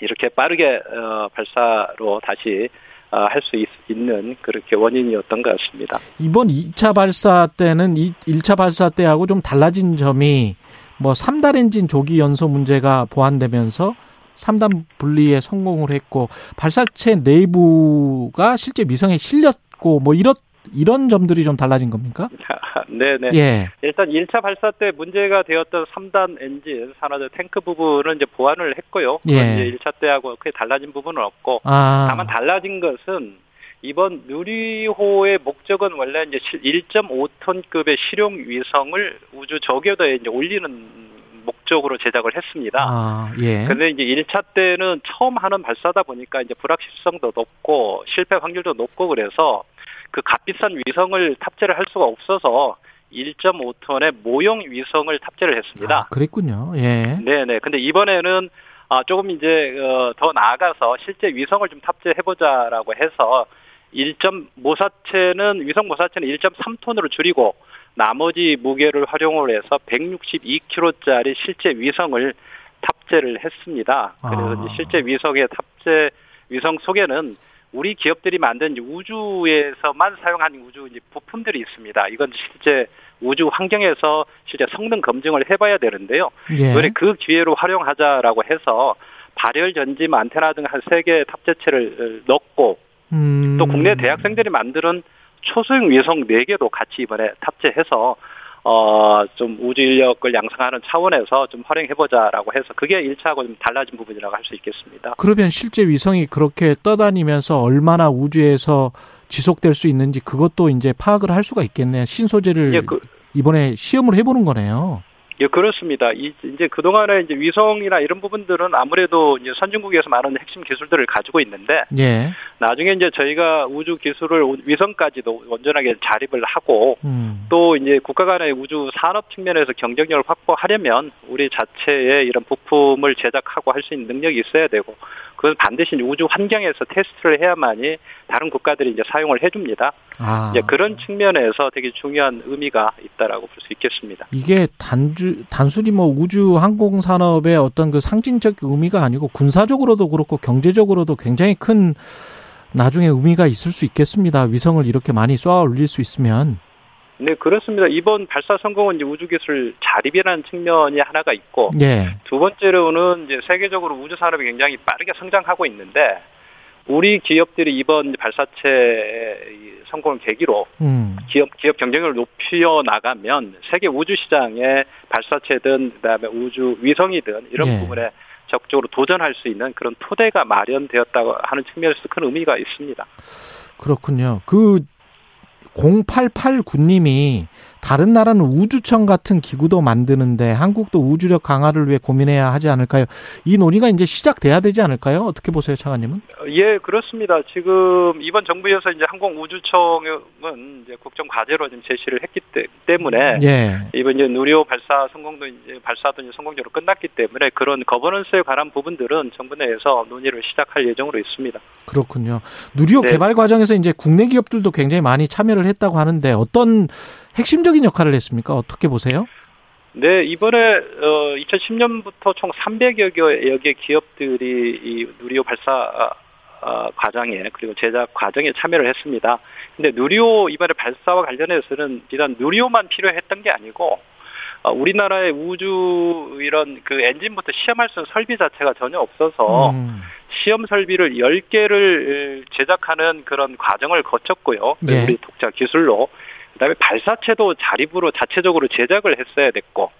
이렇게 빠르게 어, 발사로 다시 어, 할 수 있는 그렇게 원인이었던 것 같습니다. 이번 2차 발사 때는 1차 발사 때하고 좀 달라진 점이 뭐 3단 엔진 조기 연소 문제가 보완되면서 3단 분리에 성공을 했고 발사체 내부가 실제 위성에 실렸고 뭐 이렇 이런 점들이 좀 달라진 겁니까? 네네. 예. 일단 1차 발사 때 문제가 되었던 3단 엔진, 산화제 탱크 부분은 이제 보완을 했고요. 예. 이제 1차 때하고 크게 달라진 부분은 없고, 아. 다만 달라진 것은 이번 누리호의 목적은 원래 이제 1.5톤급의 실용 위성을 우주 저궤도에 이제 올리는 목적으로 제작을 했습니다. 아, 예. 근데 이제 1차 때는 처음 하는 발사다 보니까 이제 불확실성도 높고 실패 확률도 높고 그래서 그 값비싼 위성을 탑재를 할 수가 없어서 1.5톤의 모형 위성을 탑재를 했습니다. 아, 그랬군요. 예. 네네. 근데 이번에는 아, 조금 이제 어, 더 나아가서 실제 위성을 좀 탑재해보자라고 해서 1점 모사체는 위성 모사체는 1.3톤으로 줄이고 나머지 무게를 활용을 해서 162kg짜리 실제 위성을 탑재를 했습니다. 그래서 아. 실제 위성의 탑재 위성 속에는 우리 기업들이 만든 우주에서만 사용한 우주 이제 부품들이 있습니다. 이건 실제 우주 환경에서 실제 성능 검증을 해봐야 되는데요. 예. 이번에 그 기회로 활용하자라고 해서 발열 전지 안테나 등 한 세개 탑재체를 넣고 음. 또 국내 대학생들이 만드는 초소형 위성 4개도 같이 이번에 탑재해서 어, 좀 우주 인력을 양성하는 차원에서 좀 활용해보자라고 해서 그게 1차하고 좀 달라진 부분이라고 할 수 있겠습니다. 그러면 실제 위성이 그렇게 떠다니면서 얼마나 우주에서 지속될 수 있는지 그것도 이제 파악을 할 수가 있겠네요. 신소재를 예, 그, 이번에 시험을 해보는 거네요. 예, 그렇습니다. 이, 이제 그동안에 이제 위성이나 이런 부분들은 아무래도 이제 선진국에서 많은 핵심 기술들을 가지고 있는데, 예. 나중에 이제 저희가 우주 기술을 위성까지도 온전하게 자립을 하고, 음. 또 이제 국가 간의 우주 산업 측면에서 경쟁력을 확보하려면 우리 자체의 이런 부품을 제작하고 할 수 있는 능력이 있어야 되고, 그건 반드시 우주 환경에서 테스트를 해야만이 다른 국가들이 이제 사용을 해줍니다. 아. 이제 그런 측면에서 되게 중요한 의미가 있다라고 볼 수 있겠습니다. 이게 단주 단순히 뭐 우주 항공 산업의 어떤 그 상징적 의미가 아니고 군사적으로도 그렇고 경제적으로도 굉장히 큰 나중에 의미가 있을 수 있겠습니다. 위성을 이렇게 많이 쏘아 올릴 수 있으면. 네, 그렇습니다. 이번 발사 성공은 이제 우주기술 자립이라는 측면이 하나가 있고, 예. 두 번째로는 이제 세계적으로 우주 산업이 굉장히 빠르게 성장하고 있는데, 우리 기업들이 이번 발사체 성공을 계기로 음. 기업 기업 경쟁력을 높여 나가면 세계 우주 시장에 발사체든 그다음에 우주 위성이든 이런 네. 부분에 적극적으로 도전할 수 있는 그런 토대가 마련되었다고 하는 측면에서 큰 의미가 있습니다. 그렇군요. 그 0889님이 다른 나라는 우주청 같은 기구도 만드는데 한국도 우주력 강화를 위해 고민해야 하지 않을까요? 이 논의가 이제 시작돼야 되지 않을까요? 어떻게 보세요, 차관님은? 예, 그렇습니다. 지금 이번 정부에서 이제 항공우주청은 이제 국정 과제로 좀 제시를 했기 때문에 예. 이번 이제 누리호 발사 성공도 이제 발사도 이제 성공적으로 끝났기 때문에 그런 거버넌스에 관한 부분들은 정부 내에서 논의를 시작할 예정으로 있습니다. 그렇군요. 누리호 네. 개발 과정에서 이제 국내 기업들도 굉장히 많이 참여를 했다고 하는데 어떤 핵심적인 역할을 했습니까? 어떻게 보세요? 네, 이번에 어 2010년부터 총 300여 개의 기업들이 이 누리호 발사 어, 과정에 그리고 제작 과정에 참여를 했습니다. 근데 누리호 이번에 발사와 관련해서는 비단 누리호만 필요했던 게 아니고 어, 우리나라의 우주 이런 그 엔진부터 시험할 수 있는 설비 자체가 전혀 없어서 음. 시험 설비를 10개를 제작하는 그런 과정을 거쳤고요. 네. 우리 독자 기술로 그다음에 발사체도 자립으로 자체적으로 제작을 했어야 됐고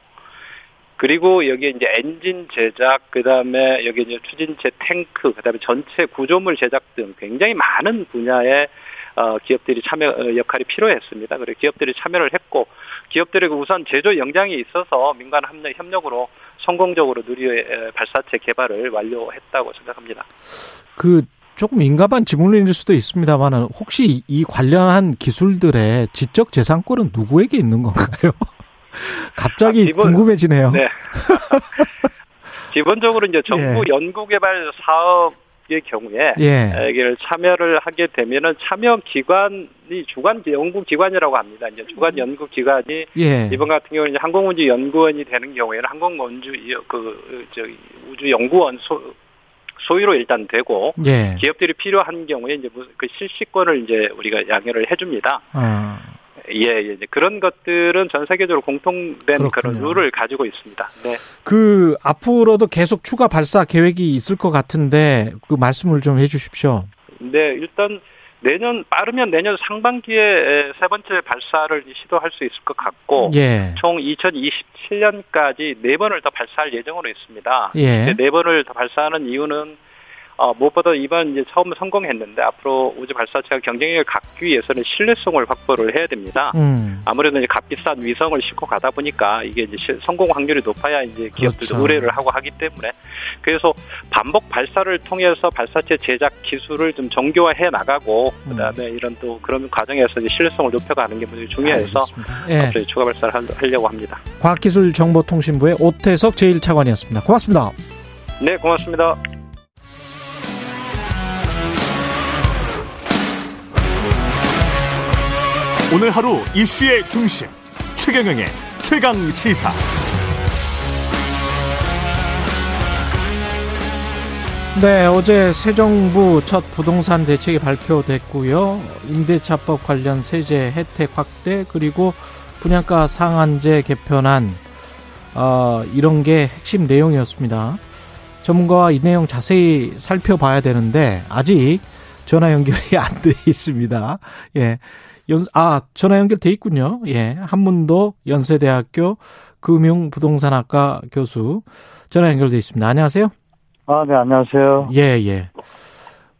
그리고 여기에 이제 엔진 제작, 그 다음에 여기 이제 추진체 탱크, 그 다음에 전체 구조물 제작 등 굉장히 많은 분야의 어, 기업들이 참여 어, 역할이 필요했습니다. 그래 기업들이 참여를 했고 기업들의 그 우선 제조 역량이 있어서 민간 협력, 협력으로 성공적으로 누리의 발사체 개발을 완료했다고 생각합니다. 그 조금 민감한 질문일 수도 있습니다만 혹시 이 관련한 기술들의 지적 재산권은 누구에게 있는 건가요? 갑자기 아, 기본, 궁금해지네요. 네. 기본적으로 이제 정부 예. 연구개발 사업의 경우에 예. 이게 참여를 하게 되면은 참여 기관이 주관 연구 기관이라고 합니다. 이제 주관 연구 기관이 예. 이번 같은 경우는 항공우주 연구원이 되는 경우에는 항공우주 그저 우주 연구원 소, 소유로 일단 되고 예. 기업들이 필요한 경우에 이제 그 실시권을 이제 우리가 양해를 해줍니다. 아. 예, 예, 그런 것들은 전 세계적으로 공통된 그렇군요. 그런 룰을 가지고 있습니다. 네. 그 앞으로도 계속 추가 발사 계획이 있을 것 같은데 그 말씀을 좀 해주십시오. 네, 일단 내년 빠르면 내년 상반기에 세 번째 발사를 시도할 수 있을 것 같고 예. 총 2027년까지 네 번을 더 발사할 예정으로 있습니다. 예. 네 번을 더 발사하는 이유는 어, 무엇보다 이번 이제 처음 성공했는데 앞으로 우주 발사체가 경쟁력을 갖기 위해서는 신뢰성을 확보를 해야 됩니다. 음. 아무래도 이제 값비싼 위성을 싣고 가다 보니까 이게 이제 성공 확률이 높아야 이제 기업들도 그렇죠. 의뢰를 하고 하기 때문에 그래서 반복 발사를 통해서 발사체 제작 기술을 좀 정교화해 나가고 음. 그다음에 이런 또 그런 과정에서 이제 신뢰성을 높여가는 게 굉장히 중요해서 예. 앞으로 추가 발사를 하려고 합니다. 과학기술정보통신부의 오태석 제1차관이었습니다. 고맙습니다. 네, 고맙습니다. 오늘 하루 이슈의 중심 최경영의 최강 시사. 네, 어제 새 정부 첫 부동산 대책이 발표됐고요. 임대차법 관련 세제 혜택 확대 그리고 분양가 상한제 개편안 어, 이런 게 핵심 내용이었습니다. 전문가와 이 내용 자세히 살펴봐야 되는데 아직 전화 연결이 안 돼 있습니다. 예. 연, 아, 전화 연결돼 있군요. 예. 한문도 연세대학교 금융부동산학과 교수 전화 연결돼 있습니다. 안녕하세요. 아, 네, 안녕하세요. 예, 예.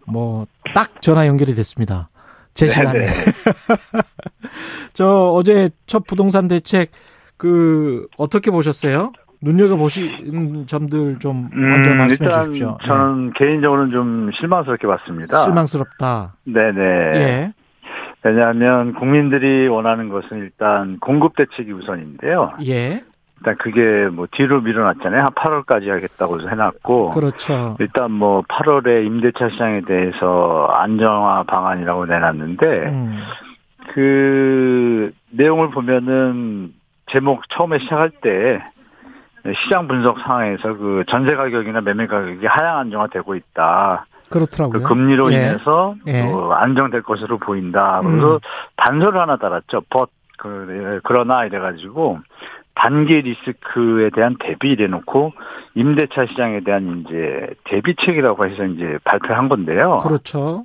뭐, 딱 전화 연결이 됐습니다. 제 네네. 시간에. 네. 저 어제 첫 부동산 대책 그 어떻게 보셨어요? 눈여겨 보신 점들 좀 먼저 음, 말씀해 일단 주십시오. 저는 네. 개인적으로는 좀 실망스럽게 봤습니다. 실망스럽다. 네네. 예. 왜냐하면 국민들이 원하는 것은 일단 공급 대책이 우선인데요. 예. 일단 그게 뭐 뒤로 밀어놨잖아요. 한 8월까지 하겠다고 해놨고. 그렇죠. 일단 뭐 8월에 임대차 시장에 대해서 안정화 방안이라고 내놨는데, 음. 그 내용을 보면은 제목 처음에 시작할 때 시장 분석 상황에서 그 전세 가격이나 매매 가격이 하향 안정화되고 있다. 그렇더라고요. 그 금리로 예. 인해서 예. 어, 안정될 것으로 보인다. 그래서 음. 단서를 하나 달았죠. 벗 그, 예, 그러나 이래가지고 단기 리스크에 대한 대비를 해놓고 임대차 시장에 대한 이제 대비책이라고 해서 이제 발표한 건데요. 그렇죠.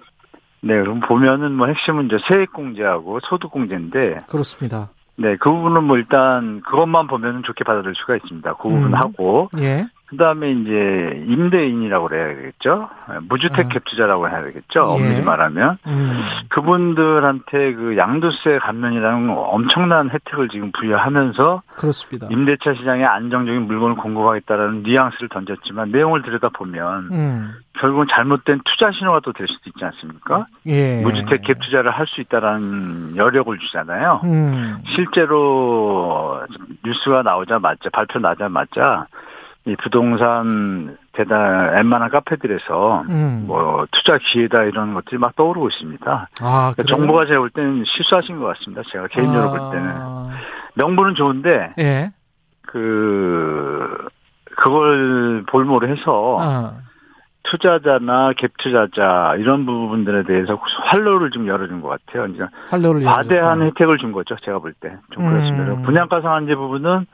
네, 그럼 보면은 뭐 핵심은 이제 세액공제하고 소득공제인데. 그렇습니다. 네, 그 부분은 뭐 일단 그것만 보면은 좋게 받아들일 수가 있습니다. 그 부분 음. 하고. 예. 그 다음에 이제 임대인이라고 그래야겠죠. 무주택 갭 아. 투자라고 해야 되겠죠. 예. 엄밀히 말하면. 음. 그분들한테 그 양도세 감면이라는 엄청난 혜택을 지금 부여하면서. 그렇습니다. 임대차 시장에 안정적인 물건을 공급하겠다라는 뉘앙스를 던졌지만 내용을 들여다 보면. 음. 결국은 잘못된 투자 신호가 또 될 수도 있지 않습니까? 예. 무주택 갭 투자를 할 수 있다라는 여력을 주잖아요. 음. 실제로 뉴스가 나오자마자 발표 나자마자 이 부동산 대단 웬만한 카페들에서 음. 뭐 투자 기회다 이런 것들이 막 떠오르고 있습니다. 아, 그러니까 정부가 제가 볼 때는 실수하신 것 같습니다. 제가 개인적으로 아. 볼 때는 명분은 좋은데 예. 그 그걸 볼모로 해서 아. 투자자나 갭 투자자 이런 부분들에 대해서 활로를 좀 열어준 것 같아요. 이제 활로를 과대한 혜택을 준 거죠. 제가 볼 때좀 그렇습니다. 음. 분양가 상한제 부분은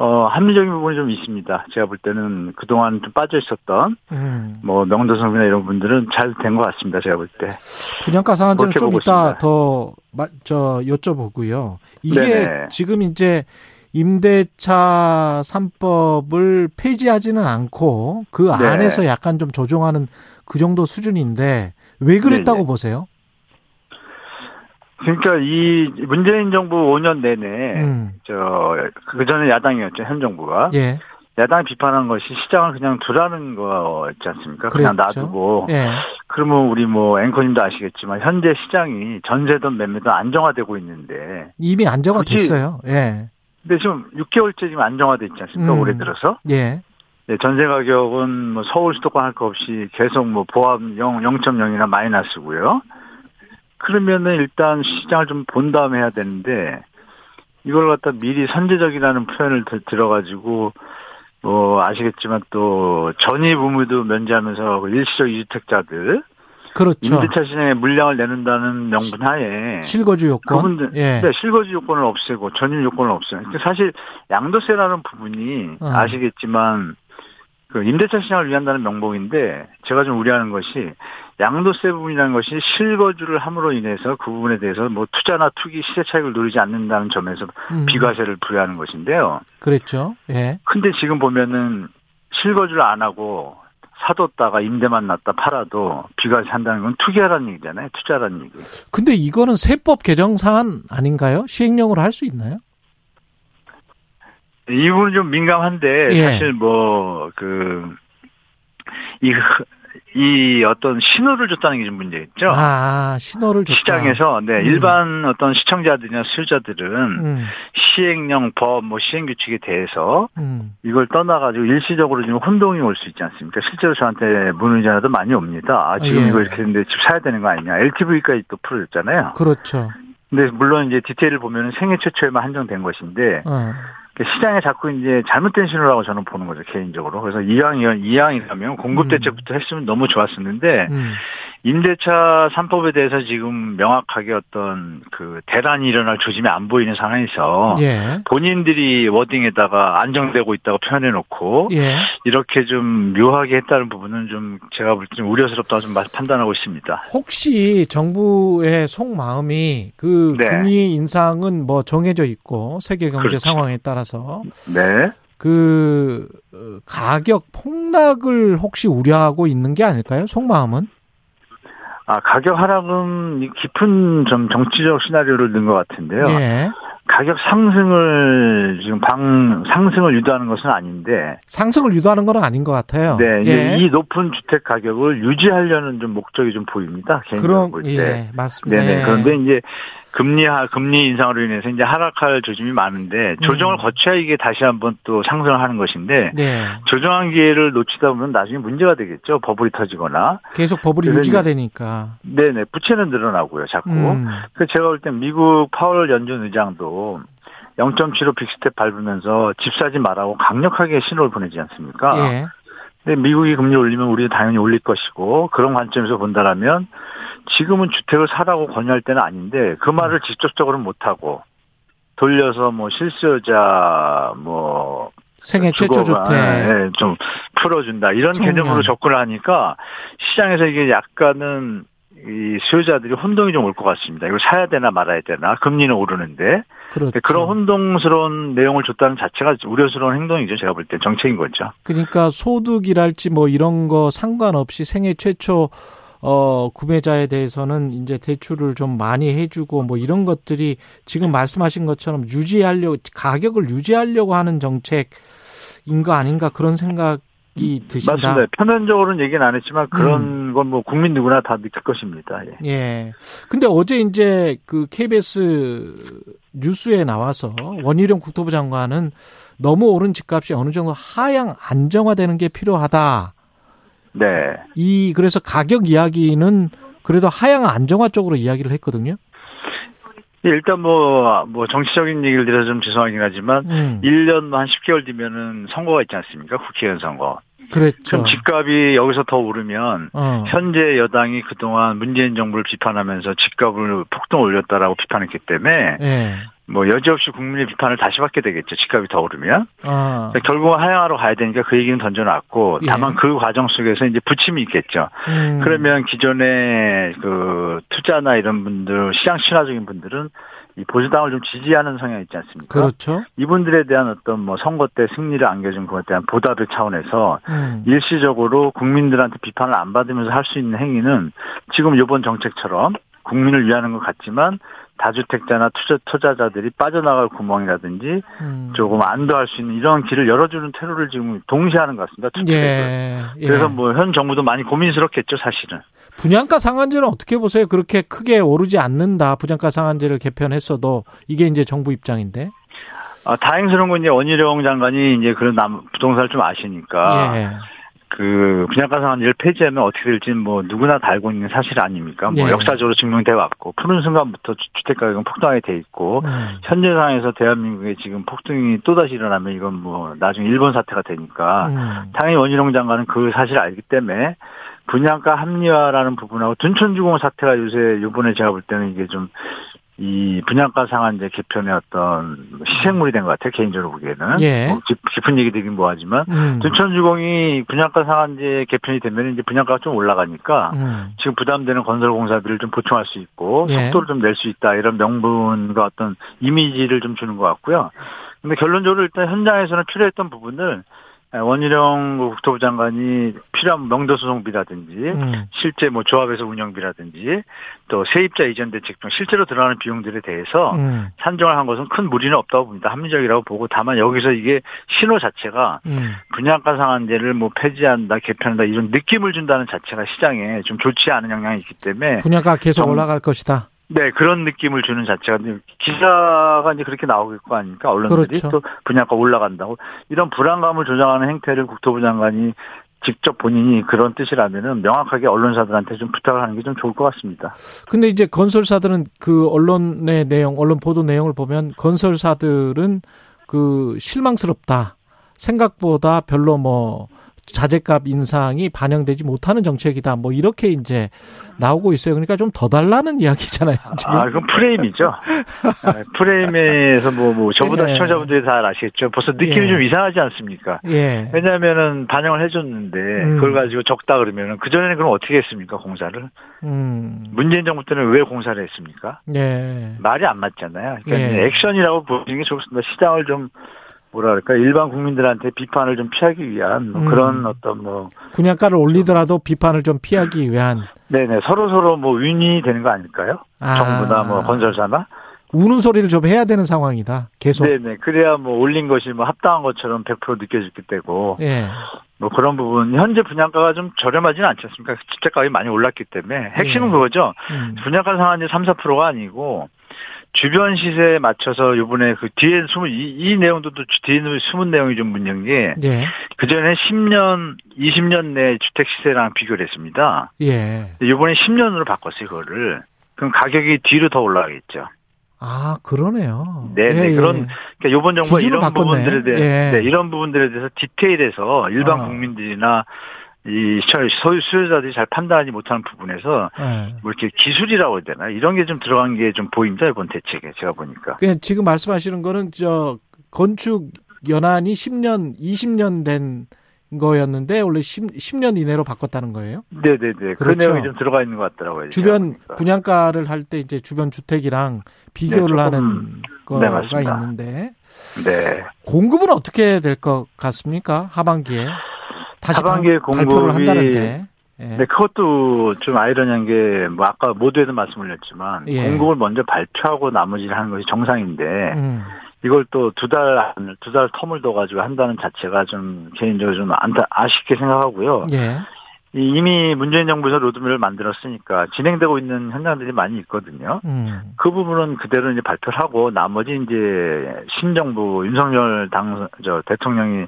어, 합리적인 부분이 좀 있습니다. 제가 볼 때는 그동안 좀 빠져 있었던, 음. 뭐, 명도성이나 이런 분들은 잘 된 것 같습니다. 제가 볼 때. 분양가 상한제는 좀 이따 더, 저, 여쭤보고요. 이게 네네. 지금 이제 임대차 3법을 폐지하지는 않고 그 네. 안에서 약간 좀 조정하는 그 정도 수준인데 왜 그랬다고 네네. 보세요? 그러니까 이 문재인 정부 5년 내내 음. 저그 전에 야당이었죠 현 정부가 예. 야당이 비판한 것이 시장을 그냥 두라는 거였지 않습니까? 그냥 그랬죠. 놔두고 예. 그러면 우리 뭐 앵커님도 아시겠지만 현재 시장이 전세든 매매든 안정화되고 있는데 이미 안정화됐어요. 예. 근데 지금 6개월째 지금 안정화돼 있지 않습니까? 음. 올해 들어서. 예. 네, 전세 가격은 뭐 서울 수도권 할 거 없이 계속 뭐 보합 0, 0.0이나 마이너스고요. 그러면은 일단 시장을 좀 본 다음에 해야 되는데 이걸 갖다 미리 선제적이라는 표현을 들어가지고 뭐 아시겠지만 또 전입 의무도 면제하면서 그 일시적 이주택자들 그렇죠. 임대차 시장에 물량을 내는다는 명분 하에 실거주 요건 그분들 예. 네, 실거주 요건을 없애고 전입 요건을 없애요. 사실 양도세라는 부분이 어. 아시겠지만 그 임대차 시장을 위한다는 명목인데 제가 좀 우려하는 것이 양도세 부분이라는 것이 실거주를 함으로 인해서 그 부분에 대해서 뭐 투자나 투기 시세 차익을 누리지 않는다는 점에서 음. 비과세를 부여하는 것인데요. 그랬죠. 예. 근데 지금 보면은 실거주를 안 하고 사뒀다가 임대만 났다 팔아도 비과세 한다는 건 투기하라는 얘기잖아요. 투자라는 얘기. 근데 이거는 세법 개정 사안 아닌가요? 시행령으로 할 수 있나요? 이 부분은 좀 민감한데 예. 사실 뭐그이 이 어떤 신호를 줬다는 게좀 문제겠죠. 아, 신호를 줬다. 시장에서 네 음. 일반 어떤 시청자들이나 수요자들은 음. 시행령 법 뭐 시행 규칙에 대해서 음. 이걸 떠나가지고 일시적으로 지금 혼동이 올 수 있지 않습니까? 실제로 저한테 문의 전화도 많이 옵니다. 아 지금 예. 이거 이렇게 했는데 집 사야 되는 거 아니냐? LTV까지 또 풀어줬잖아요. 그렇죠. 근데 물론 이제 디테일을 보면 생애 최초에만 한정된 것인데. 어. 그 시장에 자꾸 이제 잘못된 신호라고 저는 보는 거죠 개인적으로. 그래서 이왕이면 이왕이라면 공급 음. 대책부터 했으면 너무 좋았었는데 음. 임대차 3법에 대해서 지금 명확하게 어떤 그 대란이 일어날 조짐이 안 보이는 상황에서 예. 본인들이 워딩에다가 안정되고 있다고 표현해 놓고 예. 이렇게 좀 묘하게 했다는 부분은 좀 제가 볼 때 좀 우려스럽다고 좀 판단하고 있습니다. 혹시 정부의 속마음이 그 네. 금리 인상은 뭐 정해져 있고 세계 경제 그렇죠. 상황에 따라서 네. 그 어, 가격 폭락을 혹시 우려하고 있는 게 아닐까요? 속마음은? 아, 가격 하락은 깊은 좀 정치적 시나리오를 넣은 것 같은데요. 예. 가격 상승을 지금 방 상승을 유도하는 것은 아닌데 상승을 유도하는 건 아닌 것 같아요. 네, 예. 이 높은 주택 가격을 유지하려는 좀 목적이 좀 보입니다. 그런 볼 때. 예, 맞습니다. 네네. 그런데 이제 금리 하 금리 인상으로 인해서 이제 하락할 조짐이 많은데 조정을 음. 거쳐야 이게 다시 한번 또 상승을 하는 것인데 네. 조정한 기회를 놓치다 보면 나중에 문제가 되겠죠 버블이 터지거나 계속 버블이 유지가 되니까 네네 부채는 늘어나고요 자꾸 음. 그 제가 볼 땐 미국 파월 연준 의장도 0.75 big step 밟으면서 집 사지 말라고 강력하게 신호를 보내지 않습니까? 예. 근데 미국이 금리 올리면 우리도 당연히 올릴 것이고 그런 관점에서 본다라면 지금은 주택을 사라고 권유할 때는 아닌데 그 말을 직접적으로 못 하고 돌려서 뭐 실수요자 뭐 생애 최초 주택 네, 좀 풀어준다 이런 청년. 개념으로 접근을 하니까 시장에서 이게 약간은 이 수요자들이 혼동이 좀 올 것 같습니다. 이걸 사야 되나 말아야 되나 금리는 오르는데 그렇죠. 그런 혼동스러운 내용을 줬다는 자체가 우려스러운 행동이죠. 제가 볼 때 정책인 거죠. 그러니까 소득이랄지 뭐 이런 거 상관없이 생애 최초 어, 구매자에 대해서는 이제 대출을 좀 많이 해주고 뭐 이런 것들이 지금 말씀하신 것처럼 유지하려고, 가격을 유지하려고 하는 정책인 거 아닌가 그런 생각 이 드신다. 맞습니다. 표면적으로는 얘기는 안 했지만 그런 음. 건뭐 국민 누구나 다 느낄 것입니다. 예. 예. 근데 어제 이제 그 KBS 뉴스에 나와서 원희룡 국토부 장관은 너무 오른 집값이 어느 정도 하향 안정화되는 게 필요하다. 네. 이 그래서 가격 이야기는 그래도 하향 안정화 쪽으로 이야기를 했거든요. 일단 뭐, 뭐, 정치적인 얘기를 드려서 좀 죄송하긴 하지만, 음. 1년 한 10개월 뒤면은 선거가 있지 않습니까? 국회의원 선거. 그렇죠. 그럼 집값이 여기서 더 오르면, 어. 현재 여당이 그동안 문재인 정부를 비판하면서 집값을 폭등 올렸다라고 비판했기 때문에, 네. 뭐 여지없이 국민의 비판을 다시 받게 되겠죠. 집값이 더 오르면. 아. 결국은 하향하러 가야 되니까 그 얘기는 던져놨고 예. 다만 그 과정 속에서 이제 부침이 있겠죠. 음. 그러면 기존의 그 투자나 이런 분들 시장 친화적인 분들은 이 보수당을 좀 지지하는 성향이 있지 않습니까? 그렇죠. 이분들에 대한 어떤 뭐 선거 때 승리를 안겨준 것에 대한 보답의 차원에서 음. 일시적으로 국민들한테 비판을 안 받으면서 할 수 있는 행위는 지금 이번 정책처럼 국민을 위하는 것 같지만 다주택자나 투자, 투자자들이 빠져나갈 구멍이라든지 음. 조금 안도할 수 있는 이런 길을 열어주는 테러를 지금 동시에 하는 것 같습니다. 예, 예. 그래서 뭐 현 정부도 많이 고민스럽겠죠, 사실은. 분양가 상한제는 어떻게 보세요? 그렇게 크게 오르지 않는다. 분양가 상한제를 개편했어도 이게 이제 정부 입장인데. 아, 다행스러운 건 이제 원희룡 장관이 이제 그런 남, 부동산을 좀 아시니까. 예. 그 분양가 상한제를 폐지하면 어떻게 될지는 뭐 누구나 다 알고 있는 사실 아닙니까? 뭐 예. 역사적으로 증명돼 왔고 푸는 순간부터 주택 가격은 폭등하게 돼 있고 음. 현재 상황에서 대한민국에 지금 폭등이 또 다시 일어나면 이건 뭐 나중에 일본 사태가 되니까 음. 당연히 원희룡 장관은 그 사실을 알기 때문에 분양가 합리화라는 부분하고 둔촌주공 사태가 요새 요번에 제가 볼 때는 이게 좀 이 분양가 상한제 개편의 어떤 희생물이 된 것 같아요 개인적으로 보기에는 예. 뭐 깊은 얘기 되긴 뭐하지만 음. 둔천주공이 분양가 상한제 개편이 되면 이제 분양가가 좀 올라가니까 음. 지금 부담되는 건설공사비를 좀 보충할 수 있고 예. 속도를 좀 낼 수 있다 이런 명분과 어떤 이미지를 좀 주는 것 같고요. 근데 결론적으로 일단 현장에서는 필요했던 부분을 예, 원희룡 국토부 장관이 필요한 명도 소송비라든지 음. 실제 뭐 조합에서 운영비라든지 또 세입자 이전 대책 등 실제로 들어가는 비용들에 대해서 음. 산정을 한 것은 큰 무리는 없다고 봅니다. 합리적이라고 보고 다만 여기서 이게 신호 자체가 음. 분양가 상한제를 뭐 폐지한다 개편한다 이런 느낌을 준다는 자체가 시장에 좀 좋지 않은 영향이 있기 때문에 분양가 계속 정, 올라갈 것이다. 네, 그런 느낌을 주는 자체가 기사가 이제 그렇게 나오길 거 아닙니까? 언론들이 그렇죠. 또 분양가 올라간다고 이런 불안감을 조장하는 행태를 국토부 장관이 직접 본인이 그런 뜻이라면은 명확하게 언론사들한테 좀 부탁을 하는 게 좀 좋을 것 같습니다. 근데 이제 건설사들은 그 언론의 내용, 언론 보도 내용을 보면 건설사들은 그 실망스럽다. 생각보다 별로 뭐 자재값 인상이 반영되지 못하는 정책이다. 뭐 이렇게 이제 나오고 있어요. 그러니까 좀 더 달라는 이야기잖아요. 지금. 아, 그건 프레임이죠. 아, 프레임에서 뭐, 뭐, 저보다 예. 시청자분들이 다 아시겠죠. 벌써 느낌이 예. 좀 이상하지 않습니까? 예. 왜냐하면은 반영을 해줬는데 음. 그걸 가지고 적다 그러면은 그 전에는 그럼 어떻게 했습니까? 공사를? 음. 문재인 정부 때는 왜 공사를 했습니까? 예. 말이 안 맞잖아요. 그러니까 예. 액션이라고 보는 게 좋습니다. 시장을 좀 그럴까 일반 국민들한테 비판을 좀 피하기 위한 뭐 음. 그런 어떤 뭐 분양가를 올리더라도 비판을 좀 피하기 위한 네네 서로 서로 뭐 윈이 되는 거 아닐까요? 아. 정부나 뭐 건설사나 우는 소리를 좀 해야 되는 상황이다. 계속. 네네. 그래야 뭐 올린 것이 뭐 합당한 것처럼 100% 느껴질 때고. 예. 뭐 그런 부분 현재 분양가가 좀 저렴하지는 않지 않습니까? 주택 가격이 많이 올랐기 때문에 핵심은 예. 그거죠. 음. 분양가 상한제 3, 4%가 아니고 주변 시세에 맞춰서 요번에 그 뒤에 숨은 이, 이 내용도 또 뒤에 숨은 내용이 좀 문제인 게 예. 그전에 10년, 20년 내 주택 시세랑 비교를 했습니다. 예. 요번에 10년으로 바꿨어요, 그거를. 그럼 가격이 뒤로 더 올라가겠죠. 아, 그러네요. 네, 네. 예, 그런, 예. 그러니까 요번 정부가 이런 바꿨네. 부분들에 대해, 예. 네, 이런 부분들에 대해서 디테일해서 일반 아. 국민들이나 이 소유 수요자들이 잘 판단하지 못하는 부분에서 네. 뭐 이렇게 기술이라고 해야 되나 이런 게 좀 들어간 게 좀 보입니다 이번 대책에 제가 보니까. 그냥 지금 말씀하시는 거는 저 건축 연한이 10년, 20년 된 거였는데 원래 10, 10 년 이내로 바꿨다는 거예요? 네네네. 그렇죠. 그 내용이 좀 들어가 있는 것 같더라고요. 주변 분양가를 할 때 이제 주변 주택이랑 비교를 네, 하는 거가 네, 있는데. 네. 공급은 어떻게 될 것 같습니까? 하반기에 다시 하반기에 발, 발표를 한다는데. 예. 네, 그것도 좀 아이러니한 게, 뭐, 아까 모두에도 말씀을 드렸지만, 예. 공급을 먼저 발표하고 나머지를 하는 것이 정상인데, 음. 이걸 또 두 달, 두 달 텀을 둬가지고 한다는 자체가 좀 개인적으로 좀 안타, 아쉽게 생각하고요. 예. 이미 문재인 정부에서 로드맵을 만들었으니까 진행되고 있는 현장들이 많이 있거든요. 음. 그 부분은 그대로 이제 발표를 하고 나머지 이제 신정부 윤석열 당, 저 대통령이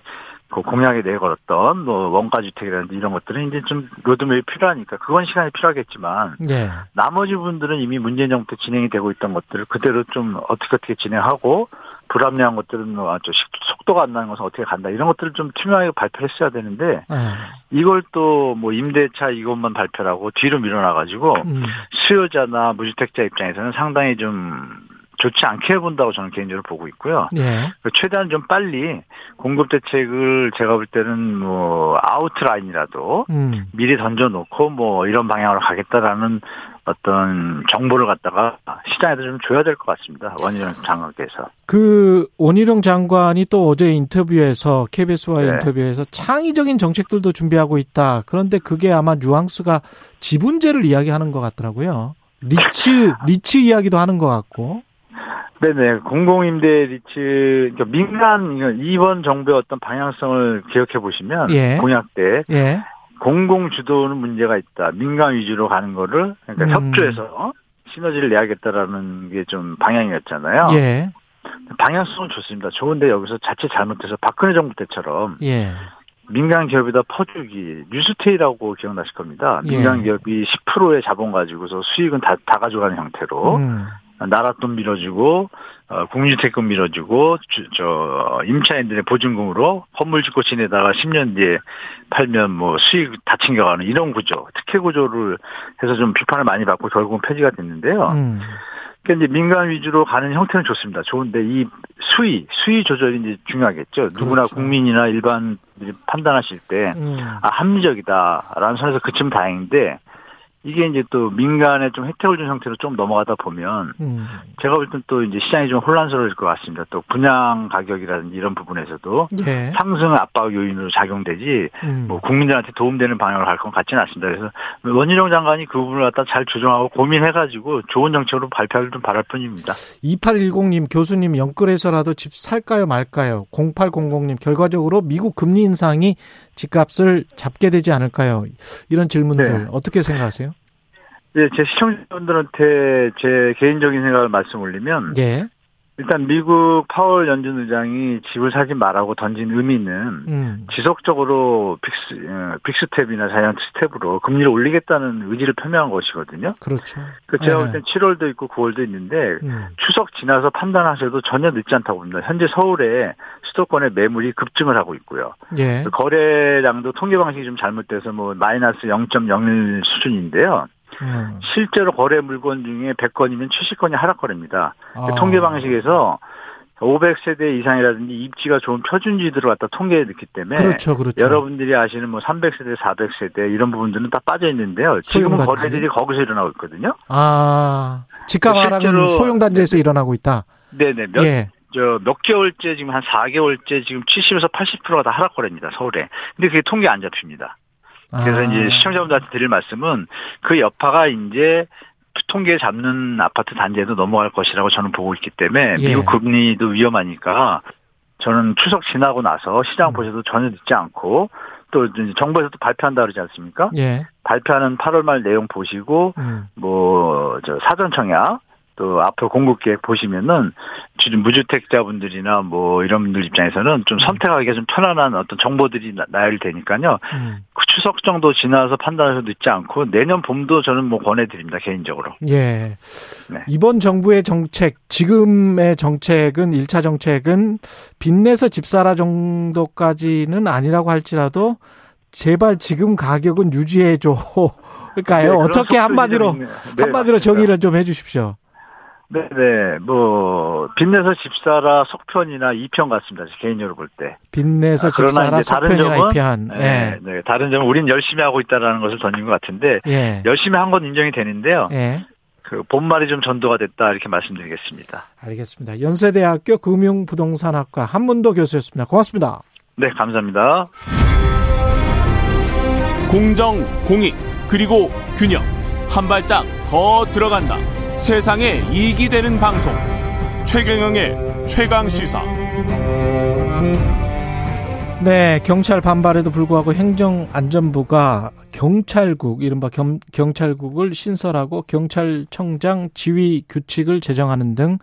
그 공약에 내걸었던 뭐 원가 주택이라든지 이런 것들은 이제 좀 로드맵이 필요하니까 그건 시간이 필요하겠지만 네. 나머지 분들은 이미 문재인 정부 때 진행이 되고 있던 것들을 그대로 좀 어떻게 어떻게 진행하고 불합리한 것들은 뭐 아주 속도가 안 나는 것은 어떻게 간다 이런 것들을 좀 투명하게 발표했어야 되는데 네. 이걸 또 뭐 임대차 이것만 발표하고 뒤로 밀어놔가지고 음. 수요자나 무주택자 입장에서는 상당히 좀 좋지 않게 본다고 저는 개인적으로 보고 있고요. 예. 최대한 좀 빨리 공급 대책을 제가 볼 때는 뭐 아웃라인이라도 음. 미리 던져놓고 뭐 이런 방향으로 가겠다라는 어떤 정보를 갖다가 시장에도 좀 줘야 될 것 같습니다. 원희룡 장관께서. 그 원희룡 장관이 또 어제 인터뷰에서 KBS와 네. 인터뷰에서 창의적인 정책들도 준비하고 있다. 그런데 그게 아마 뉘앙스가 지분제를 이야기하는 것 같더라고요. REITs REITs 이야기도 하는 것 같고. 네네 공공임대 리츠 그러니까 민간 이번 정부의 어떤 방향성을 기억해 보시면 예. 공약 때 예. 공공 주도는 문제가 있다. 민간 위주로 가는 거를 그러니까 음. 협조해서 시너지를 내야겠다라는 게 좀 방향이었잖아요. 예. 방향성은 좋습니다. 좋은데 여기서 자칫 잘못해서 박근혜 정부 때처럼 예. 민간 기업에다 퍼주기 뉴스테이라고 기억나실 겁니다. 예. 민간 기업이 10%의 자본 가지고서 수익은 다, 다 가져가는 형태로 음. 나라 돈 밀어주고 어, 국민주택금 밀어주고 주, 저 임차인들의 보증금으로 건물 짓고 지내다가 10년 뒤에 팔면 뭐 수익 다 챙겨가는 이런 구조 특혜 구조를 해서 좀 비판을 많이 받고 결국은 폐지가 됐는데요. 음. 그러니까 이제 민간 위주로 가는 형태는 좋습니다. 좋은데 이 수위 수위 조절이 이제 중요하겠죠. 그렇죠. 누구나 국민이나 일반들이 판단하실 때 음. 아, 합리적이다라는 선에서 그치면 다행인데 이게 이제 또 민간에 좀 혜택을 준 형태로 좀 넘어가다 보면 음. 제가 볼 땐 또 이제 시장이 좀 혼란스러울 것 같습니다. 또 분양 가격이라든지 이런 부분에서도 예. 상승 압박 요인으로 작용되지 음. 뭐 국민들한테 도움되는 방향으로 갈 건 같지는 않습니다. 그래서 원희룡 장관이 그 부분을 갖다 잘 조정하고 고민해가지고 좋은 정책으로 발표를 좀 바랄 뿐입니다. 2810님 교수님 영끌해서라도 집 살까요 말까요? 0800님 결과적으로 미국 금리 인상이 집값을 잡게 되지 않을까요? 이런 질문들 네. 어떻게 생각하세요? 네, 제 시청자분들한테 제 개인적인 생각을 말씀 올리면 예. 일단 미국 파월 연준 의장이 집을 사지 말라고 던진 의미는 음. 지속적으로 빅스 어, 빅스텝이나 자이언트 스텝으로 금리를 올리겠다는 의지를 표명한 것이거든요. 그렇죠. 그 제가 볼땐 7월도 있고 9월도 있는데 음. 추석 지나서 판단하셔도 전혀 늦지 않다고 봅니다. 현재 서울에 수도권의 매물이 급증을 하고 있고요. 예. 그 거래량도 통계 방식이 좀 잘못돼서 뭐 마이너스 0.01 수준인데요. 음. 실제로 거래 물건 중에 100건이면 70건이 하락 거래입니다. 아. 그 통계 방식에서 500세대 이상이라든지 입지가 좋은 표준지들을 갖다 통계에 넣기 때문에 그렇죠, 그렇죠. 여러분들이 아시는 뭐 300세대, 400세대 이런 부분들은 다 빠져 있는데요. 지금은 거래들이 거기서 일어나고 있거든요. 아, 집값 하락은 소형 단지에서 네네. 일어나고 있다. 네네. 몇, 예. 저몇 개월째 지금 한 4개월째 지금 70에서 80%가 다 하락 거래입니다. 서울에. 근데 그게 통계 안 잡힙니다. 그래서 아. 이제 시청자분들한테 드릴 말씀은 그 여파가 이제 통계 잡는 아파트 단지에도 넘어갈 것이라고 저는 보고 있기 때문에 예. 미국 금리도 위험하니까 저는 추석 지나고 나서 시장 음. 보셔도 전혀 늦지 않고 또 정부에서도 발표한다 그러지 않습니까? 예. 발표하는 8월 말 내용 보시고 음. 뭐저 사전 청약 또 앞으로 공급 계획 보시면은 지금 무주택자분들이나 뭐 이런 분들 입장에서는 좀 선택하기가 좀 편안한 어떤 정보들이 나열되니까요. 음. 그 추석 정도 지나서 판단하셔도 있지 않고 내년 봄도 저는 뭐 권해드립니다 개인적으로. 예. 네. 이번 정부의 정책 지금의 정책은 1차 정책은 빚내서 집사라 정도까지는 아니라고 할지라도 제발 지금 가격은 유지해 줘. 그러니까요. 네, 어떻게 한마디로 네, 한마디로 정의를 좀 해주십시오. 네네, 뭐, 빚내서 집사라 속편이나 이편 같습니다. 개인적으로 볼 때. 빚내서 아, 집사라 속편이나 이편. 네, 예. 네, 다른 점은 우린 열심히 하고 있다라는 것을 던진 것 같은데, 예. 열심히 한 건 인정이 되는데요. 예. 그 본말이 좀 전도가 됐다 이렇게 말씀드리겠습니다. 알겠습니다. 연세대학교 금융부동산학과 한문도 교수였습니다. 고맙습니다. 네, 감사합니다. 공정, 공익, 그리고 균형. 한 발짝 더 들어간다. 세상에 이익이 되는 방송 최경영의 최강 시사 네 경찰 반발에도 불구하고 행정안전부가 경찰국 이른바 겸, 경찰국을 신설하고 경찰청장 지휘 규칙을 제정하는 등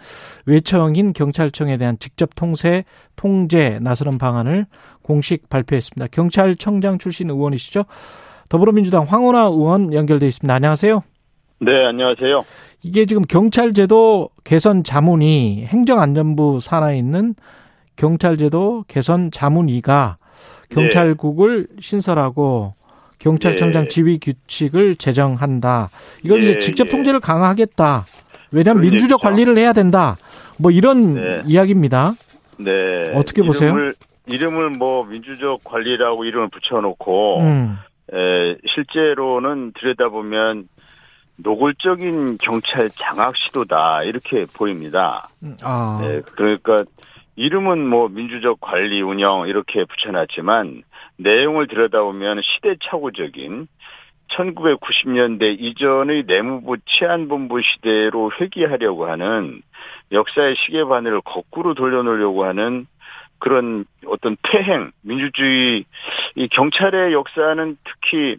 외청인 경찰청에 대한 직접 통세 통제 나서는 방안을 공식 발표했습니다. 경찰청장 출신 의원이시죠? 더불어민주당 황운하 의원 연결돼 있습니다. 안녕하세요. 네, 안녕하세요. 이게 지금 경찰제도 개선 자문위 행정안전부 산하에 있는 경찰제도 개선 자문위가 경찰국을 네. 신설하고 경찰청장 네. 지휘 규칙을 제정한다. 이건 네. 이제 직접 통제를 강화하겠다. 왜냐하면. 민주적 관리를 해야 된다. 뭐 이런 네. 이야기입니다. 네. 어떻게 이름을, 보세요? 이름을 뭐 민주적 관리라고 이름을 붙여놓고 음. 에, 실제로는 들여다보면 노골적인 경찰 장악 시도다 이렇게 보입니다. 음, 아. 네, 그러니까 이름은 뭐 민주적 관리 운영 이렇게 붙여놨지만 내용을 들여다보면 시대착오적인 1990년대 이전의 내무부 치안본부 시대로 회귀하려고 하는 역사의 시계바늘을 거꾸로 돌려놓으려고 하는 그런 어떤 폐행, 민주주의, 이 경찰의 역사는 특히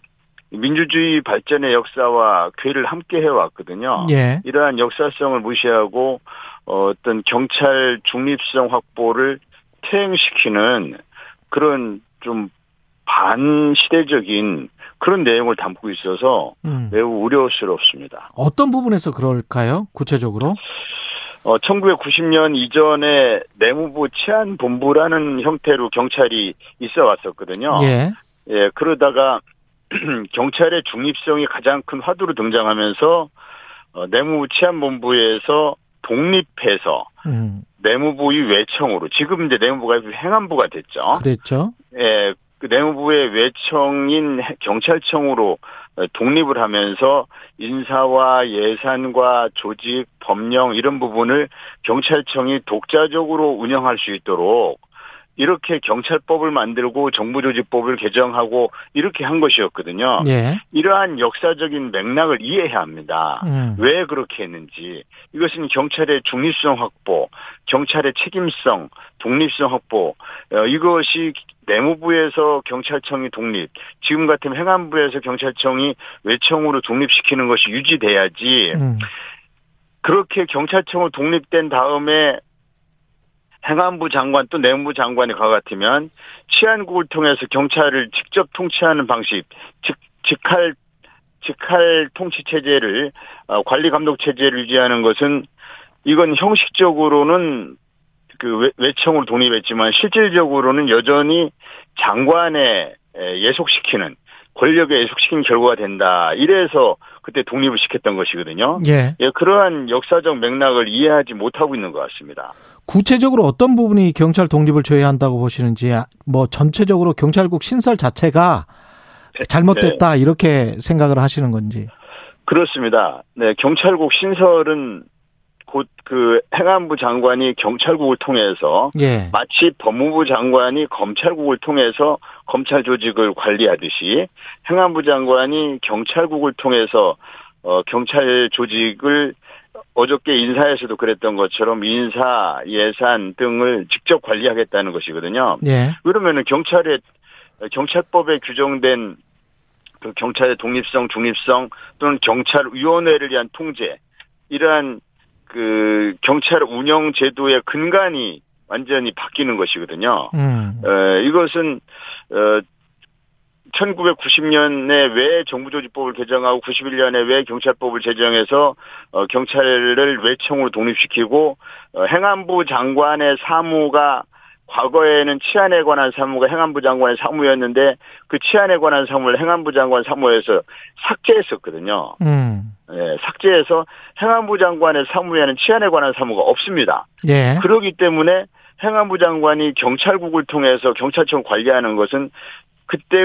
민주주의 발전의 역사와 괴를 함께 해왔거든요. 예. 이러한 역사성을 무시하고 어, 어떤 경찰 중립성 확보를 퇴행시키는 그런 좀 반시대적인 그런 내용을 담고 있어서 음. 매우 우려스럽습니다. 어떤 부분에서 그럴까요? 구체적으로? 어, 1990년 이전에 내무부 치안본부라는 형태로 경찰이 있어 왔었거든요. 예. 예, 그러다가 경찰의 중립성이 가장 큰 화두로 등장하면서 어, 내무부 치안본부에서 독립해서 음. 내무부의 외청으로 지금 이제 내무부가 행안부가 됐죠. 그랬죠. 예, 그 내무부의 외청인 경찰청으로 독립을 하면서 인사와 예산과 조직, 법령 이런 부분을 경찰청이 독자적으로 운영할 수 있도록 이렇게 경찰법을 만들고 정부조직법을 개정하고 이렇게 한 것이었거든요. 예. 이러한 역사적인 맥락을 이해해야 합니다. 음. 왜 그렇게 했는지 이것은 경찰의 중립성 확보, 경찰의 책임성, 독립성 확보 어, 이것이 내무부에서 경찰청이 독립, 지금 같으면 행안부에서 경찰청이 외청으로 독립시키는 것이 유지돼야지. 음. 그렇게 경찰청을 독립된 다음에 행안부 장관 또 내무부 장관이 가 같으면 치안국을 통해서 경찰을 직접 통치하는 방식, 즉 직할 직할 통치 체제를 어, 관리 감독 체제를 유지하는 것은 이건 형식적으로는 그 외청으로 독립했지만 실질적으로는 여전히 장관에 예속시키는 권력에 예속시킨 결과가 된다. 이래서 그때 독립을 시켰던 것이거든요. 예. 예, 그러한 역사적 맥락을 이해하지 못하고 있는 것 같습니다. 구체적으로 어떤 부분이 경찰 독립을 조회한다고 보시는지, 뭐 전체적으로 경찰국 신설 자체가 잘못됐다 네. 이렇게 생각을 하시는 건지. 그렇습니다. 네, 경찰국 신설은 곧 그 행안부 장관이 경찰국을 통해서 예. 마치 법무부 장관이 검찰국을 통해서 검찰 조직을 관리하듯이 행안부 장관이 경찰국을 통해서 어 경찰 조직을 어저께 인사에서도 그랬던 것처럼 인사, 예산 등을 직접 관리하겠다는 것이거든요. 예. 그러면은 경찰의 경찰법에 규정된 그 경찰의 독립성, 중립성 또는 경찰위원회를 위한 통제 이러한 그 경찰 운영 제도의 근간이 완전히 바뀌는 것이거든요. 음. 어, 이것은 어 1990년에 왜 정부조직법을 개정하고 91년에 왜 경찰법을 제정해서 어, 경찰을 외청으로 독립시키고 어, 행안부 장관의 사무가 과거에는 치안에 관한 사무가 행안부 장관의 사무였는데 그 치안에 관한 사무를 행안부 장관 사무에서 삭제했었거든요. 음. 예, 삭제해서 행안부 장관의 사무에는 치안에 관한 사무가 없습니다. 예. 그러기 때문에 행안부 장관이 경찰국을 통해서 경찰청 관리하는 것은 그때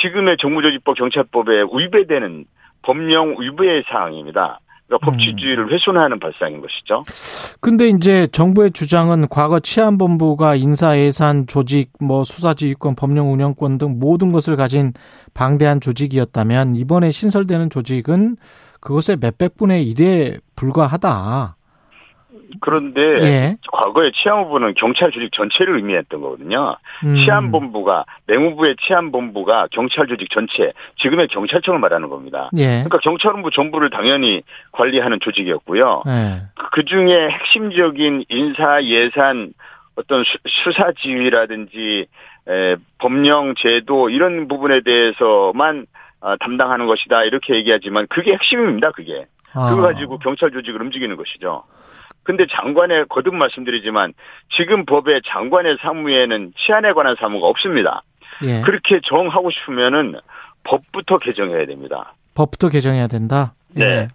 지금의 정부조직법 경찰법에 위배되는 법령 위배의 사항입니다. 그러니까 법치주의를 음. 훼손하는 발상인 것이죠. 근데 이제 정부의 주장은 과거 치안본부가 인사 예산 조직 뭐 수사지휘권 법령 운영권 등 모든 것을 가진 방대한 조직이었다면 이번에 신설되는 조직은 그것의 몇백 분의 일에 불과하다. 그런데 예. 과거에 치안본부는 경찰 조직 전체를 의미했던 거거든요. 음. 치안본부가 내무부의 치안본부가 경찰 조직 전체 지금의 경찰청을 말하는 겁니다. 예. 그러니까 경찰본부 전부를 당연히 관리하는 조직이었고요. 예. 그 중에 핵심적인 인사 예산 어떤 수사 지휘라든지 에, 법령 제도 이런 부분에 대해서만 어, 담당하는 것이다 이렇게 얘기하지만 그게 핵심입니다. 그게 아. 그거 가지고 경찰 조직을 움직이는 것이죠. 근데 장관의 거듭 말씀드리지만 지금 법의 장관의 사무에는 치안에 관한 사무가 없습니다. 예. 그렇게 정하고 싶으면은 법부터 개정해야 됩니다. 법부터 개정해야 된다. 네. 예.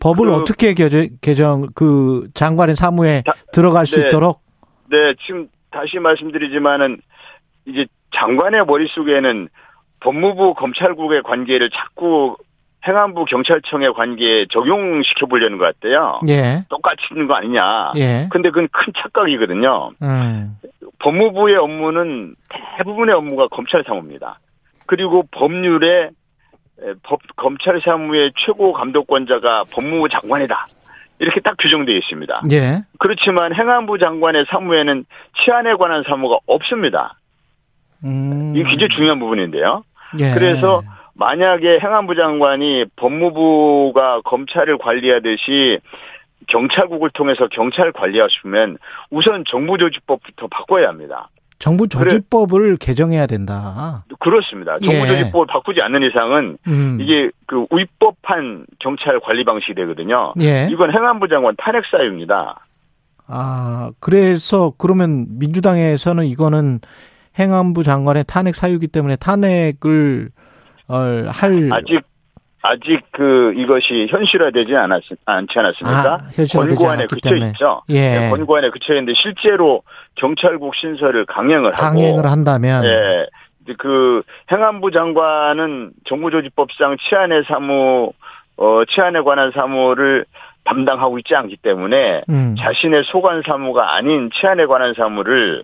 법을 그, 어떻게 개정, 개정 그 장관의 사무에 다, 들어갈 수 네, 있도록? 네, 지금 다시 말씀드리지만은 이제 장관의 머릿속에는 법무부 검찰국의 관계를 자꾸 행안부 경찰청의 관계에 적용시켜 보려는 것 같아요. 예. 똑같이 있는 거 아니냐. 예. 근데 그건 큰 착각이거든요. 음. 법무부의 업무는 대부분의 업무가 검찰 사무입니다. 그리고 법률에 법 검찰 사무의 최고 감독권자가 법무부 장관이다. 이렇게 딱 규정되어 있습니다. 예. 그렇지만 행안부 장관의 사무에는 치안에 관한 사무가 없습니다. 음. 이게 굉장히 중요한 부분인데요. 예. 그래서 만약에 행안부 장관이 법무부가 검찰을 관리하듯이 경찰국을 통해서 경찰 관리하시면 우선 정부조직법부터 바꿔야 합니다. 정부 조직법을 그래, 개정해야 된다. 그렇습니다. 정부조직법을 예. 바꾸지 않는 이상은 음. 이게 그 위법한 경찰 관리 방식이 되거든요. 예. 이건 행안부 장관 탄핵 사유입니다. 아, 그래서 그러면 민주당에서는 이거는 행안부 장관의 탄핵 사유이기 때문에 탄핵을 할 아직 아직 그 이것이 현실화되지 않았 않지 않았습니까? 아, 권고안에 그쳐 있죠. 예. 네, 권고안에 그쳐 있는데 실제로 경찰국 신설을 강행을 하고 강행을 한다면 예. 그 행안부 장관은 정부조직법상 치안의 사무 어 치안에 관한 사무를 담당하고 있지 않기 때문에 음. 자신의 소관 사무가 아닌 치안에 관한 사무를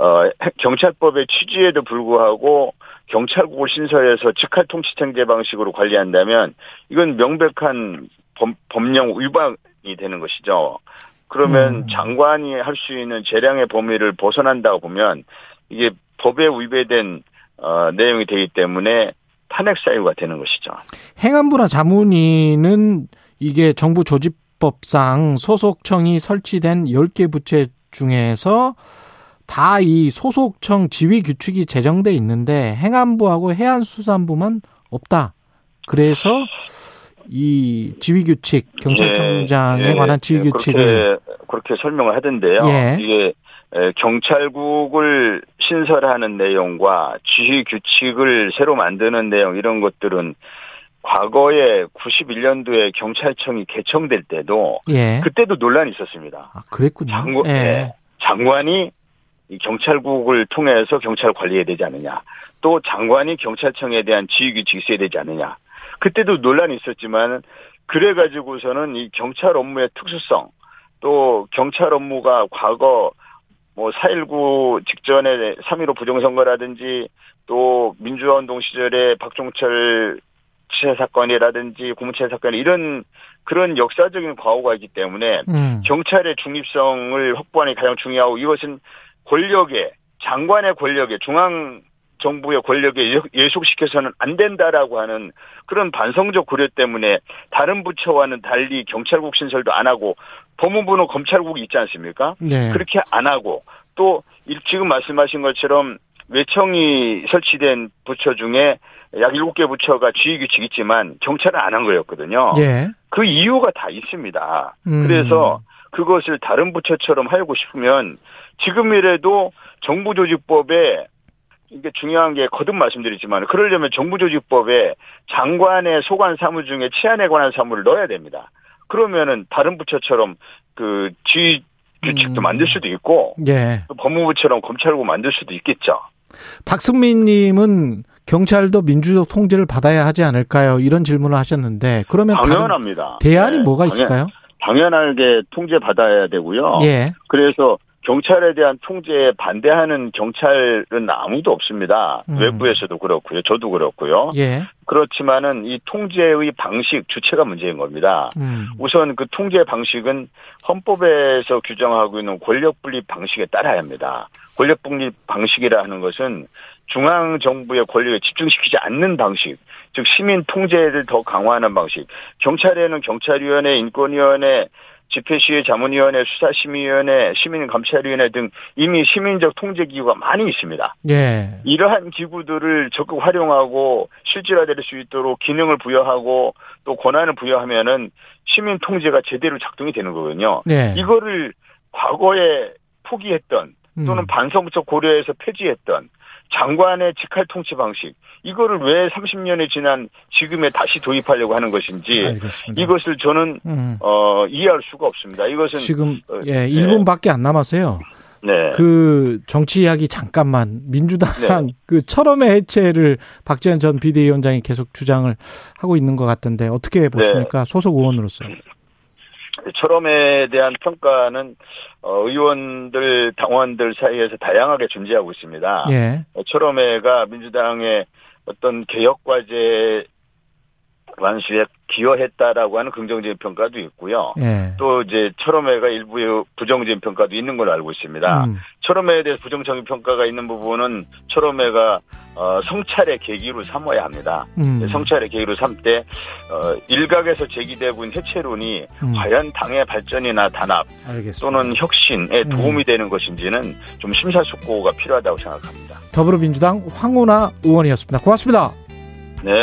어 경찰법의 취지에도 불구하고 경찰국을 신설해서 직할 통치체제 방식으로 관리한다면 이건 명백한 법, 법령 위반이 되는 것이죠. 그러면 음. 장관이 할 수 있는 재량의 범위를 벗어난다고 보면 이게 법에 위배된 어, 내용이 되기 때문에 탄핵 사유가 되는 것이죠. 행안부나 자문위는 이게 정부 조직법상 소속청이 설치된 10개 부채 중에서 다 이 소속청 지휘 규칙이 제정돼 있는데 행안부하고 해안수산부만 없다. 그래서 이 지휘 규칙 경찰청장에 예, 관한 지휘 예, 규칙을 그렇게, 그렇게 설명을 하던데요. 예. 이게 경찰국을 신설하는 내용과 지휘 규칙을 새로 만드는 내용 이런 것들은 과거에 91년도에 경찰청이 개청될 때도 예. 그때도 논란이 있었습니다. 아, 그랬군요. 장관, 예. 장관이 이 경찰국을 통해서 경찰 관리해야 되지 않느냐. 또 장관이 경찰청에 대한 지휘규칙이 있어야 되지 않느냐. 그때도 논란이 있었지만 그래가지고서는 이 경찰 업무의 특수성 또 경찰 업무가 과거 뭐 4.19 직전에 3.15 부정선거라든지 또 민주화 운동 시절에 박종철 치해 사건이라든지 고무치해 사건 이런 그런 역사적인 과오가 있기 때문에 음. 경찰의 중립성을 확보하는 게 가장 중요하고 이것은 권력에 장관의 권력에 중앙 정부의 권력에 예속시켜서는 안 된다라고 하는 그런 반성적 고려 때문에 다른 부처와는 달리 경찰국 신설도 안 하고 법무부는 검찰국이 있지 않습니까? 네. 그렇게 안 하고 또 지금 말씀하신 것처럼 외청이 설치된 부처 중에 약 7개 부처가 지휘 규칙 있지만 경찰은 안 한 거였거든요. 예. 그 이유가 다 있습니다. 음. 그래서 그것을 다른 부처처럼 하고 싶으면 지금이라도 정부조직법에 이게 중요한 게 거듭 말씀드리지만 그러려면 정부조직법에 장관의 소관 사무 중에 치안에 관한 사무를 넣어야 됩니다. 그러면은 다른 부처처럼 그 지휘 규칙도 음. 만들 수도 있고 예. 법무부처럼 검찰국 만들 수도 있겠죠. 박승민님은 경찰도 민주적 통제를 받아야 하지 않을까요? 이런 질문을 하셨는데 그러면 당연합니다. 대안이 네. 뭐가 있을까요? 당연, 당연하게 통제 받아야 되고요. 예. 그래서 경찰에 대한 통제에 반대하는 경찰은 아무도 없습니다. 음. 외부에서도 그렇고요. 저도 그렇고요. 예. 그렇지만은 이 통제의 방식 주체가 문제인 겁니다. 음. 우선 그 통제 방식은 헌법에서 규정하고 있는 권력 분립 방식에 따라야 합니다. 권력 분립 방식이라 하는 것은 중앙 정부의 권력을 집중시키지 않는 방식, 즉 시민 통제를 더 강화하는 방식. 경찰에는 경찰위원회, 인권위원회, 집회시위 자문위원회, 수사심의위원회, 시민감찰위원회 등 이미 시민적 통제기구가 많이 있습니다. 예. 이러한 기구들을 적극 활용하고 실질화될 수 있도록 기능을 부여하고 또 권한을 부여하면은 시민 통제가 제대로 작동이 되는 거거든요. 예. 이거를 과거에 포기했던 또는 음. 반성부터 고려해서 폐지했던 장관의 직할 통치 방식 이거를 왜 30년이 지난 지금에 다시 도입하려고 하는 것인지 알겠습니다. 이것을 저는 음. 어, 이해할 수가 없습니다. 이것은 지금 어, 예, 1분밖에 안 남았어요. 네. 그 정치 이야기 잠깐만 민주당 네. 그 철험의 해체를 박지원 전 비대위원장이 계속 주장을 하고 있는 것 같던데 어떻게 보십니까? 네. 소속 의원으로서. 철험에 대한 평가는 어, 의원들 당원들 사이에서 다양하게 존재하고 있습니다. 예. 철험회가 민주당의 어떤 개혁 과제 완수에 기여했다라고 하는 긍정적인 평가도 있고요. 예. 또 이제 철험회가 일부의 부정적인 평가도 있는 걸로 알고 있습니다. 음. 철험회에 대해서 부정적인 평가가 있는 부분은 철험회가 어, 성찰의 계기로 삼아야 합니다. 음. 성찰의 계기로 삼때 어, 일각에서 제기되고 있는 해체론이 음. 과연 당의 발전이나 단합 알겠습니다. 또는 혁신에 음. 도움이 되는 것인지는 좀 심사숙고가 필요하다고 생각합니다. 더불어민주당 황운하 의원이었습니다. 고맙습니다. 네.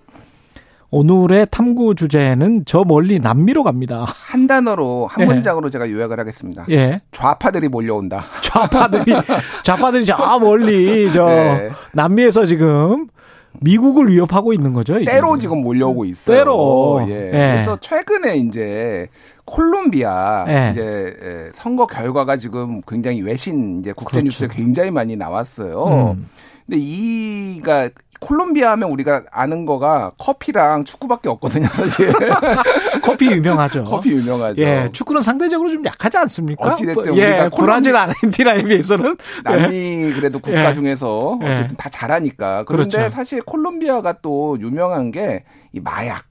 오늘의 탐구 주제는 저 멀리 남미로 갑니다. 한 단어로 한 예. 문장으로 제가 요약을 하겠습니다. 예. 좌파들이 몰려온다. 좌파들이 좌파들이 저 멀리 저 네. 남미에서 지금 미국을 위협하고 있는 거죠. 이제. 때로 지금 몰려오고 있어요. 때로. 예. 예. 그래서 최근에 이제 콜롬비아 예. 이제 예, 선거 결과가 지금 굉장히 외신 이제 국제 그렇죠. 뉴스에 굉장히 많이 나왔어요. 음. 근데 이가 콜롬비아 하면 우리가 아는 거가 커피랑 축구밖에 없거든요, 사실. 커피 유명하죠. 커피 유명하죠. 예, 축구는 상대적으로 좀 약하지 않습니까? 어찌됐든 예, 우리가 브라질, 아르헨티나에 비해서는 남미 그래도 국가 예. 중에서 예. 어쨌든 다 잘하니까. 그런데 그렇죠. 사실 콜롬비아가 또 유명한 게 이 마약.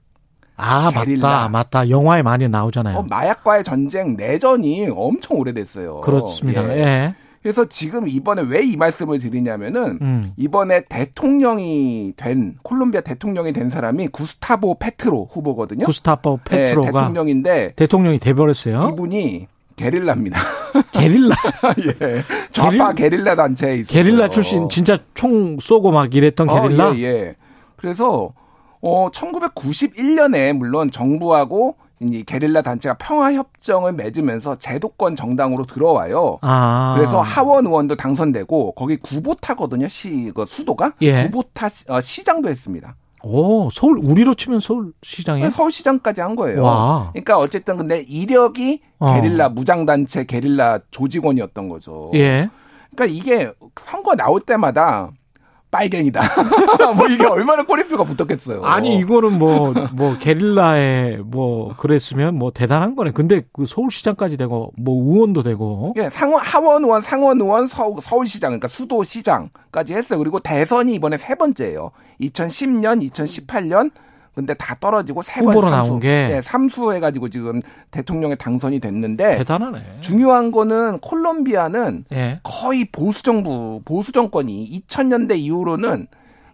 아, 게릴라. 맞다, 맞다. 영화에 많이 나오잖아요. 어, 마약과의 전쟁, 내전이 엄청 오래됐어요. 그렇습니다. 예. 예. 그래서 지금 이번에 왜 이 말씀을 드리냐면은 음. 이번에 대통령이 된 콜롬비아 대통령이 된 사람이 구스타보 페트로 후보거든요. 구스타보 네, 페트로가 네, 대통령인데 대통령이 돼버렸어요. 이분이 게릴라입니다. 게릴라. 예. 좌파 게릴... 라 단체에 있어요. 게릴라 출신 진짜 총 쏘고 막 이랬던 어, 게릴라. 어, 예, 예. 그래서 어 1991년에 물론 정부하고 이 게릴라 단체가 평화 협정을 맺으면서 제도권 정당으로 들어와요. 아. 그래서 하원 의원도 당선되고 거기 구보타거든요. 시 그 수도가 예. 구보타 어, 시장도 했습니다. 오, 서울 우리로 치면 서울 시장이에요? 서울 시장까지 한 거예요. 와. 그러니까 어쨌든 근데 이력이 어. 게릴라 무장 단체 게릴라 조직원이었던 거죠. 예. 그러니까 이게 선거 나올 때마다 빨갱이다. 뭐 이게 얼마나 꼬리표가 붙었겠어요. 아니 이거는 뭐뭐 뭐 게릴라에 뭐 그랬으면 뭐 대단한 거네. 근데 그 서울시장까지 되고 뭐 의원도 되고. 예, 상원 하원 의원, 상원 의원, 서, 서울시장 그러니까 수도시장까지 했어요. 그리고 대선이 이번에 세 번째예요. 2010년, 2018년 근데 다 떨어지고 세 번 삼수. 게 네, 삼수 해가지고 지금 대통령에 당선이 됐는데 대단하네. 중요한 거는 콜롬비아는 예. 거의 보수 정부 보수 정권이 2000년대 이후로는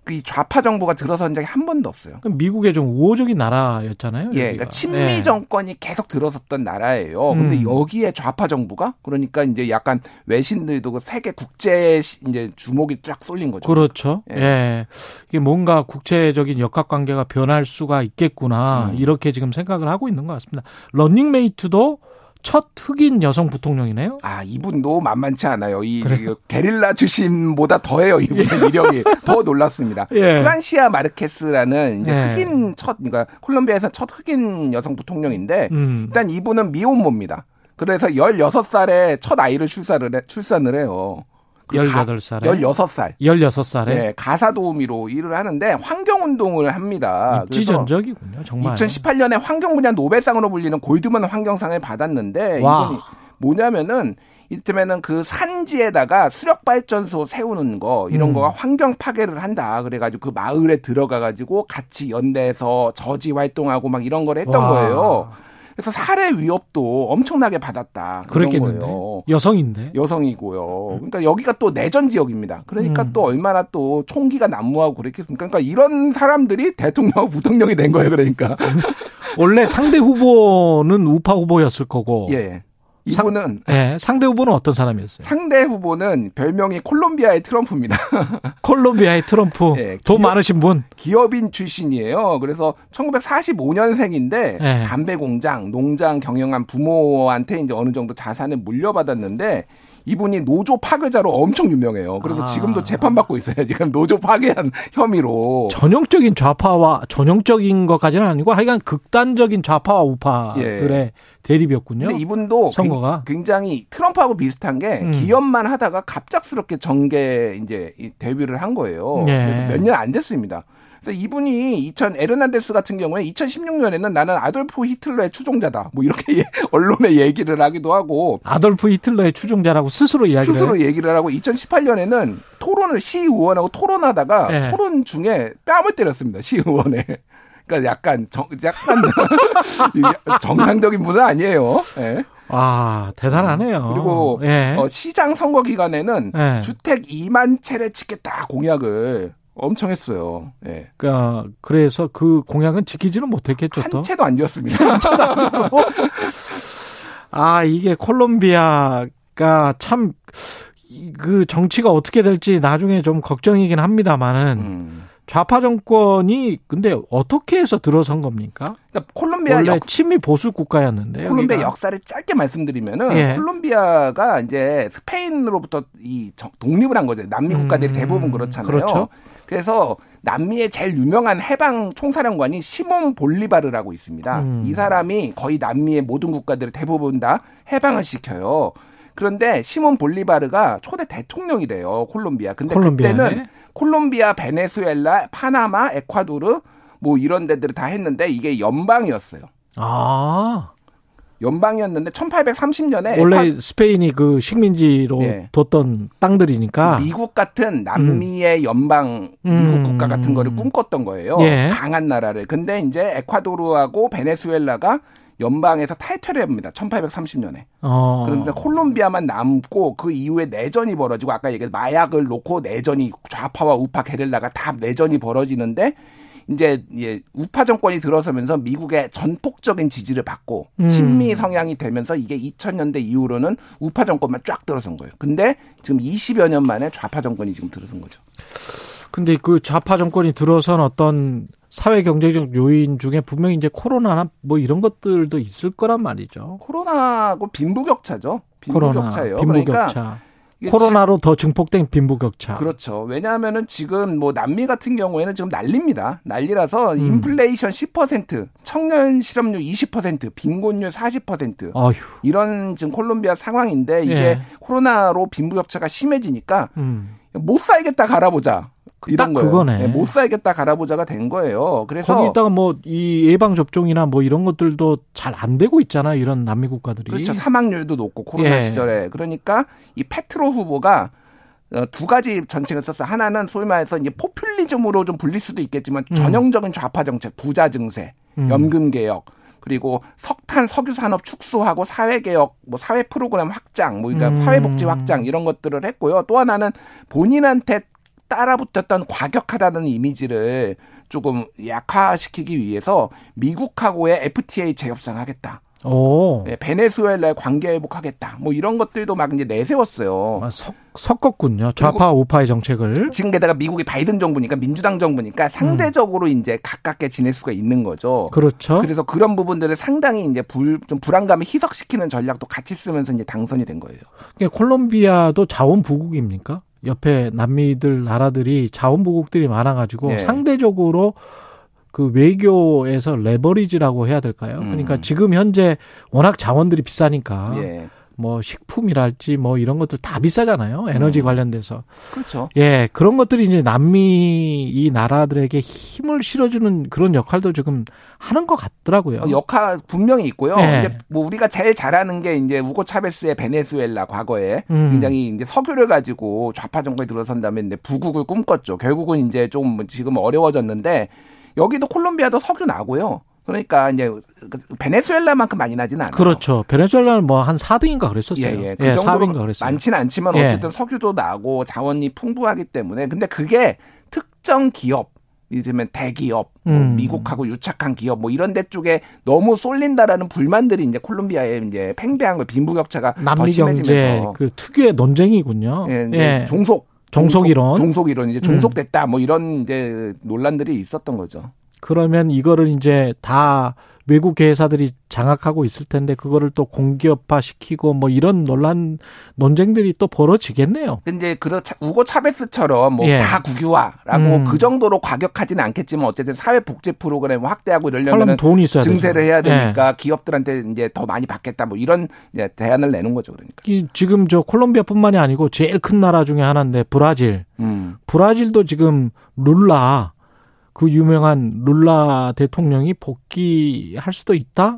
그 좌파 정부가 들어선 적이 한 번도 없어요. 미국의 좀 우호적인 나라였잖아요. 예, 그러니까 친미 네. 정권이 계속 들어섰던 나라예요. 근데 음. 여기에 좌파 정부가 그러니까 이제 약간 외신들도 그 세계 국제 이제 주목이 쫙 쏠린 거죠. 그렇죠. 예. 예. 이게 뭔가 국제적인 역학 관계가 변할 수가 있겠구나 음. 이렇게 지금 생각을 하고 있는 것 같습니다. 런닝메이트도 첫 흑인 여성 부통령이네요. 아 이분도 만만치 않아요. 이 그래요? 게릴라 출신보다 더해요. 이분의 예. 이력이 더 놀랐습니다. 예. 프란시아 마르케스라는 이제 예. 흑인 첫 그러니까 콜롬비아에서 첫 흑인 여성 부통령인데 음. 일단 이분은 미혼모입니다. 그래서 16살에 첫 아이를 출산을 해, 출산을 해요. 18살에? 16살. 16살에? 네, 가사 도우미로 일을 하는데 환경 운동을 합니다. 입지전적이군요, 정말. 2018년에 환경 분야 노벨상으로 불리는 골드만 환경상을 받았는데, 와. 이건 뭐냐면은, 이를테면은 그 산지에다가 수력 발전소 세우는 거 이런 음. 거가 환경 파괴를 한다 그래가지고 그 마을에 들어가가지고 같이 연대해서 저지 활동하고 막 이런 걸 했던 와. 거예요. 그래서 살해 위협도 엄청나게 받았다. 그랬겠는데. 여성인데. 여성이고요. 그러니까 여기가 또 내전 지역입니다. 그러니까 음. 또 얼마나 또 총기가 난무하고 그랬겠습니까? 그러니까 이런 사람들이 대통령 부통령이 된 거예요. 그러니까. 원래 상대 후보는 우파 후보였을 거고. 예. 이분은 네, 상대 후보는 어떤 사람이었어요? 상대 후보는 별명이 콜롬비아의 트럼프입니다. 콜롬비아의 트럼프. 네, 돈 기업, 많으신 분. 기업인 출신이에요. 그래서 1945년생인데 네. 담배 공장, 농장 경영한 부모한테 이제 어느 정도 자산을 물려받았는데 이분이 노조 파괴자로 엄청 유명해요. 그래서 아. 지금도 재판받고 있어요. 지금 노조 파괴한 혐의로. 전형적인 좌파와 전형적인 것까지는 아니고 하여간 극단적인 좌파와 우파들의 예. 대립이었군요. 근데 이분도 선거가 굉장히 트럼프하고 비슷한 게 음. 기업만 하다가 갑작스럽게 정계 이제 데뷔를 한 거예요. 예. 그래서 몇 년 안 됐습니다. 그래서 이분이 2000 에르난데스 같은 경우에 2016년에는 나는 아돌프 히틀러의 추종자다. 뭐 이렇게 언론에 얘기를 하기도 하고 아돌프 히틀러의 추종자라고 스스로 이야기를 스스로 얘기를 하고 2018년에는 토론을 시 의원하고 토론하다가 네. 토론 중에 뺨을 때렸습니다. 시 의원에. 그러니까 약간 정, 약간 정상적인 분은 아니에요. 네. 아, 대단하네요. 그리고 예. 어, 시장 선거 기간에는 예. 주택 2만 채를 짓겠다 공약을 엄청 했어요. 예. 그러니까 그래서 그 공약은 지키지는 못했겠죠. 한 또? 채도 안 지었습니다. 한 채도 안 지었고. 아 이게 콜롬비아가 참 그 정치가 어떻게 될지 나중에 좀 걱정이긴 합니다만은 음. 좌파 정권이 근데 어떻게 해서 들어선 겁니까? 그러니까 콜롬비아 원래 역... 친미 보수 국가였는데 콜롬비아 여기가. 역사를 짧게 말씀드리면은 예. 콜롬비아가 이제 스페인으로부터 이 독립을 한 거죠. 남미 국가들이 음. 대부분 그렇잖아요. 그렇죠. 그래서 남미의 제일 유명한 해방 총사령관이 시몬 볼리바르라고 있습니다. 음. 이 사람이 거의 남미의 모든 국가들을 대부분 다 해방을 시켜요. 그런데 시몬 볼리바르가 초대 대통령이 돼요. 콜롬비아. 근데 콜롬비아에? 그때는 콜롬비아, 베네수엘라, 파나마, 에콰도르 뭐 이런 데들을 다 했는데 이게 연방이었어요. 아. 연방이었는데 1830년에 원래 에콰... 스페인이 그 식민지로 네. 뒀던 땅들이니까 미국 같은 남미의 음. 연방 미국 음. 국가 같은 거를 꿈꿨던 거예요. 예. 강한 나라를. 근데 이제 에콰도르하고 베네수엘라가 연방에서 탈퇴를 합니다. 1830년에. 어. 그런데 콜롬비아만 남고 그 이후에 내전이 벌어지고 아까 얘기한 마약을 놓고 내전이 좌파와 우파 게릴라가 다 내전이 벌어지는데 이제 예, 우파 정권이 들어서면서 미국의 전폭적인 지지를 받고 음. 친미 성향이 되면서 이게 2000년대 이후로는 우파 정권만 쫙 들어선 거예요. 근데 지금 20여 년 만에 좌파 정권이 지금 들어선 거죠. 근데 그 좌파 정권이 들어선 어떤 사회 경제적 요인 중에 분명히 이제 코로나나 뭐 이런 것들도 있을 거란 말이죠. 코로나고 빈부격차죠. 빈부격차예요. 빈부격차. 그러니까 코로나로 더 증폭된 빈부격차. 그렇죠. 왜냐하면은 지금 뭐 남미 같은 경우에는 지금 난립니다. 난리라서 음. 인플레이션 10%, 청년 실업률 20%, 빈곤율 40% 어휴. 이런 지금 콜롬비아 상황인데 이게 예. 코로나로 빈부격차가 심해지니까 음. 못 살겠다 갈아보자. 이런 거예요. 그거네. 네, 못 살겠다 갈아보자가 된 거예요. 그래서 거기다가 뭐 이 예방 접종이나 뭐 이런 것들도 잘 안 되고 있잖아. 이런 남미 국가들이. 그렇죠. 사망률도 높고 코로나 예. 시절에. 그러니까 이 페트로 후보가 어, 두 가지 전칭을 썼어요. 하나는 소위 말해서 이제 포퓰리즘으로 좀 불릴 수도 있겠지만 음. 전형적인 좌파 정책, 부자 증세, 음. 연금 개혁, 그리고 석탄 석유 산업 축소하고 사회 개혁, 뭐 사회 프로그램 확장, 뭐 그러니까 음. 사회 복지 확장 이런 것들을 했고요. 또 하나는 본인한테 따라붙었던 과격하다는 이미지를 조금 약화시키기 위해서 미국하고의 FTA 재협상하겠다. 오. 네, 베네수엘라의 관계 회복하겠다. 뭐 이런 것들도 막 이제 내세웠어요. 아, 섞, 섞었군요. 좌파 우파의 정책을. 지금 게다가 미국이 바이든 정부니까 민주당 정부니까 상대적으로 음. 이제 가깝게 지낼 수가 있는 거죠. 그렇죠. 그래서 그런 부분들을 상당히 이제 불, 좀 불안감을 희석시키는 전략도 같이 쓰면서 이제 당선이 된 거예요. 그러니까 콜롬비아도 자원 부국입니까? 옆에 남미들 나라들이 자원 부국들이 많아가지고 네. 상대적으로 그 외교에서 레버리지라고 해야 될까요? 음. 그러니까 지금 현재 워낙 자원들이 비싸니까 예. 뭐 식품이랄지 뭐 이런 것들 다 비싸잖아요. 에너지 음. 관련돼서. 그렇죠. 예, 그런 것들이 이제 남미 이 나라들에게 힘을 실어주는 그런 역할도 지금 하는 것 같더라고요. 어, 역할 분명히 있고요. 예. 이제 뭐 우리가 제일 잘하는 게 이제 우고 차베스의 베네수엘라 과거에 음. 굉장히 이제 석유를 가지고 좌파 정권에 들어선 다음에 이제 부국을 꿈꿨죠. 결국은 이제 좀 지금 어려워졌는데 여기도 콜롬비아도 석유 나고요. 그러니까 이제 베네수엘라만큼 많이 나지는 않아요. 그렇죠. 베네수엘라는 뭐 한 4등인가 그랬었어요. 예, 예. 그 예, 정도로 많지는 않지만 예. 어쨌든 예. 석유도 나고 자원이 풍부하기 때문에 근데 그게 특정 기업 이를테면 대기업, 뭐 음. 미국하고 유착한 기업 뭐 이런 데 쪽에 너무 쏠린다라는 불만들이 이제 콜롬비아에 이제 팽배한 거 빈부격차가 남미 경제 그 특유의 논쟁이군요. 예, 예. 종속 종속 이론, 종속 이론 이제 종속됐다 음. 뭐 이런 이제 논란들이 있었던 거죠. 그러면 이거를 이제 다 외국 회사들이 장악하고 있을 텐데 그거를 또 공기업화 시키고 뭐 이런 논란 논쟁들이 또 벌어지겠네요. 근데 그렇 우고 차베스처럼 뭐다 예. 국유화라고 음. 그 정도로 과격하지는 않겠지만 어쨌든 사회 복지 프로그램 확대하고 이러려면 돈이 있어야 증세를 되죠. 해야 되니까 예. 기업들한테 이제 더 많이 받겠다 뭐 이런 대안을 내는 거죠 그러니까. 지금 저 콜롬비아뿐만이 아니고 제일 큰 나라 중에 하나인데 브라질. 음. 브라질도 지금 룰라 그 유명한 룰라 대통령이 복귀할 수도 있다?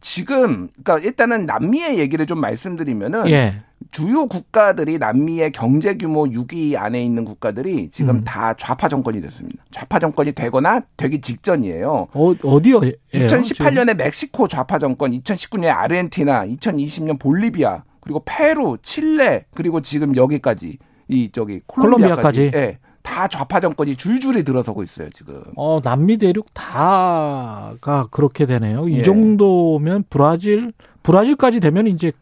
지금 그러니까 일단은 남미의 얘기를 좀 말씀드리면은 예. 주요 국가들이 남미의 경제 규모 6위 안에 있는 국가들이 지금 음. 다 좌파 정권이 됐습니다. 좌파 정권이 되거나 되기 직전이에요. 어, 어디요? 2018년에 멕시코 좌파 정권, 2019년에 아르헨티나, 2020년 볼리비아, 그리고 페루, 칠레, 그리고 지금 여기까지 이 저기 콜롬비아까지, 콜롬비아까지. 예. 다 좌파 정권이 줄줄이 들어서고 있어요, 지금. 어, 남미 대륙 다가 그렇게 되네요. 이 예. 정도면 브라질, 브라질까지 되면 이제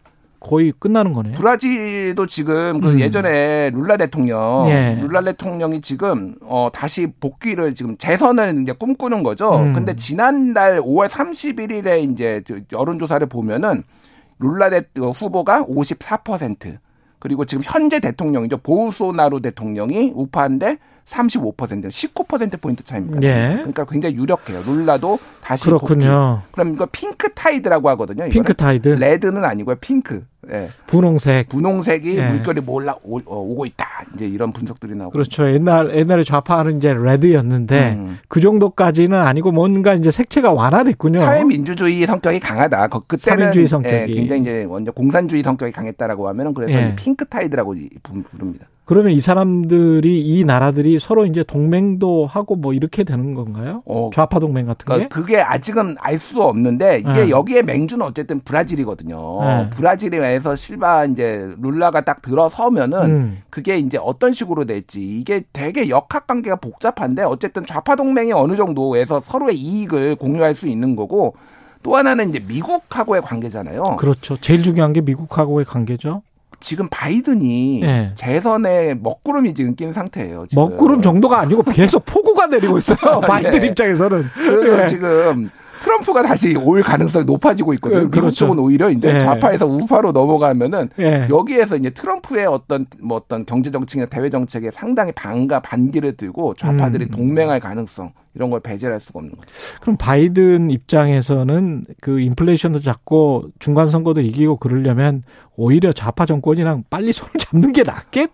거의 끝나는 거네요. 브라질도 지금 그 음. 예전에 룰라 대통령, 예. 룰라 대통령이 지금 어 다시 복귀를 지금 재선을 이제 꿈꾸는 거죠. 음. 근데 지난달 5월 31일에 이제 여론조사를 보면은 룰라 대 후보가 54%, 그리고 지금 현재 대통령이죠. 보우소나루 대통령이 우파인데 35% 19% 포인트 차입니다. 예. 그러니까 굉장히 유력해요. 룰라도 다시 그렇군요. 복귀. 그럼 이거 pink tide라고 하거든요. pink tide. Red는 아니고요. 핑크. 예. 분홍색. 분홍색이 예. 물결이 몰라 오, 어, 고 있다. 이제 이런 분석들이 나오고. 그렇죠. 옛날 옛날에 좌파는 이제 레드였는데 음. 그 정도까지는 아니고 뭔가 이제 색채가 완화됐군요. 사회민주주의 성격이 강하다. 그때는 사회민주의 성격이 예, 굉장히 이제 공산주의 성격이 강했다라고 하면은 그래서 예. Pink Tide라고 부릅니다. 그러면 이 사람들이 이 나라들이 서로 이제 동맹도 하고 뭐 이렇게 되는 건가요? 어, 좌파 동맹 같은 게? 그러니까 그게 아직은 알 수 없는데 이게 네. 여기에 맹주는 어쨌든 브라질이거든요. 네. 브라질에서 실바 이제 룰라가 딱 들어서면은 음. 그게 이제 어떤 식으로 될지 이게 되게 역학 관계가 복잡한데 어쨌든 좌파 동맹이 어느 정도에서 서로의 이익을 공유할 수 있는 거고 또 하나는 이제 미국하고의 관계잖아요. 그렇죠. 제일 중요한 게 미국하고의 관계죠. 지금 바이든이 네. 재선에 먹구름이 지금 낀 상태예요. 지금. 먹구름 정도가 아니고 계속 폭우가 내리고 있어요. 바이든 네. 입장에서는. 네. 지금 트럼프가 다시 올 가능성이 높아지고 있거든요. 그, 그렇죠. 미국 쪽은 오히려 이제 네. 좌파에서 우파로 넘어가면은 네. 여기에서 이제 트럼프의 어떤 뭐 어떤 경제 정책이나 대외 정책에 상당히 반가 반기를 들고 좌파들이 음. 동맹할 가능성 이런 걸 배제할 수가 없는 거죠. 그럼 바이든 입장에서는 그 인플레이션도 잡고 중간 선거도 이기고 그러려면 오히려 좌파 정권이랑 빨리 손을 잡는 게 낫겠?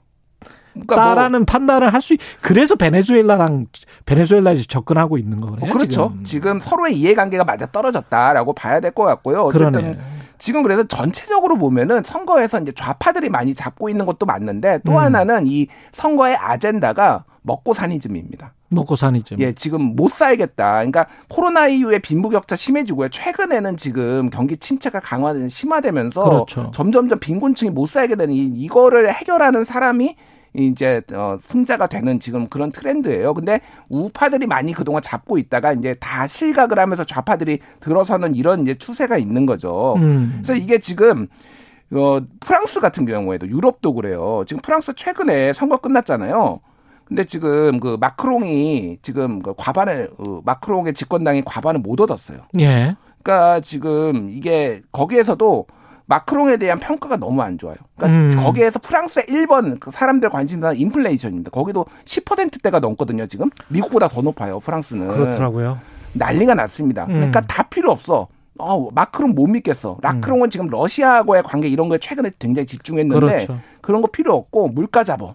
그러니까 뭐 판단을 할 수 그래서 베네수엘라랑 베네수엘라에 접근하고 있는 거예요. 어, 그렇죠. 지금. 지금. 서로의 이해관계가 맞아 떨어졌다라고 봐야 될 것 같고요. 어쨌든 그러네. 지금 그래서 전체적으로 보면은 선거에서 이제 좌파들이 많이 잡고 있는 것도 맞는데 또 음. 하나는 이 선거의 아젠다가 먹고 사니즘입니다. 먹고 사니즘. 예, 지금 못 살겠다. 그러니까 코로나 이후에 빈부격차 심해지고요. 최근에는 지금 경기 침체가 강화된 심화되면서 그렇죠. 점점점 빈곤층이 못 살게 되는 이, 이거를 해결하는 사람이 이제 어 승자가 되는 지금 그런 트렌드예요. 근데 우파들이 많이 그동안 잡고 있다가 이제 다 실각을 하면서 좌파들이 들어서는 이런 이제 추세가 있는 거죠. 음. 그래서 이게 지금 어 프랑스 같은 경우에도 유럽도 그래요. 지금 프랑스 최근에 선거 끝났잖아요. 근데 지금 그 마크롱이 지금 그 과반을 어, 마크롱의 집권당이 과반을 못 얻었어요. 예. 그러니까 지금 이게 거기에서도 마크롱에 대한 평가가 너무 안 좋아요. 그러니까 음. 거기에서 프랑스의 1번 그 사람들 관심사 인플레이션입니다. 거기도 10%대가 넘거든요, 지금. 미국보다 더 높아요, 프랑스는. 그렇더라고요. 난리가 났습니다. 음. 그러니까 다 필요 없어. 어, 마크롱 못 믿겠어. 마크롱은 음. 지금 러시아하고의 관계 이런 거에 최근에 굉장히 집중했는데 그렇죠. 그런 거 필요 없고 물가 잡어.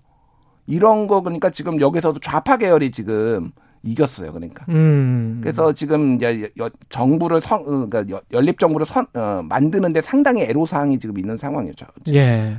이런 거 그러니까 지금 여기서도 좌파 계열이 지금 이겼어요. 그러니까. 음. 그래서 지금 이제 정부를 선, 어, 그러니까 연립 정부를 선, 어, 만드는데 상당히 애로 사항이 지금 있는 상황이죠. 예.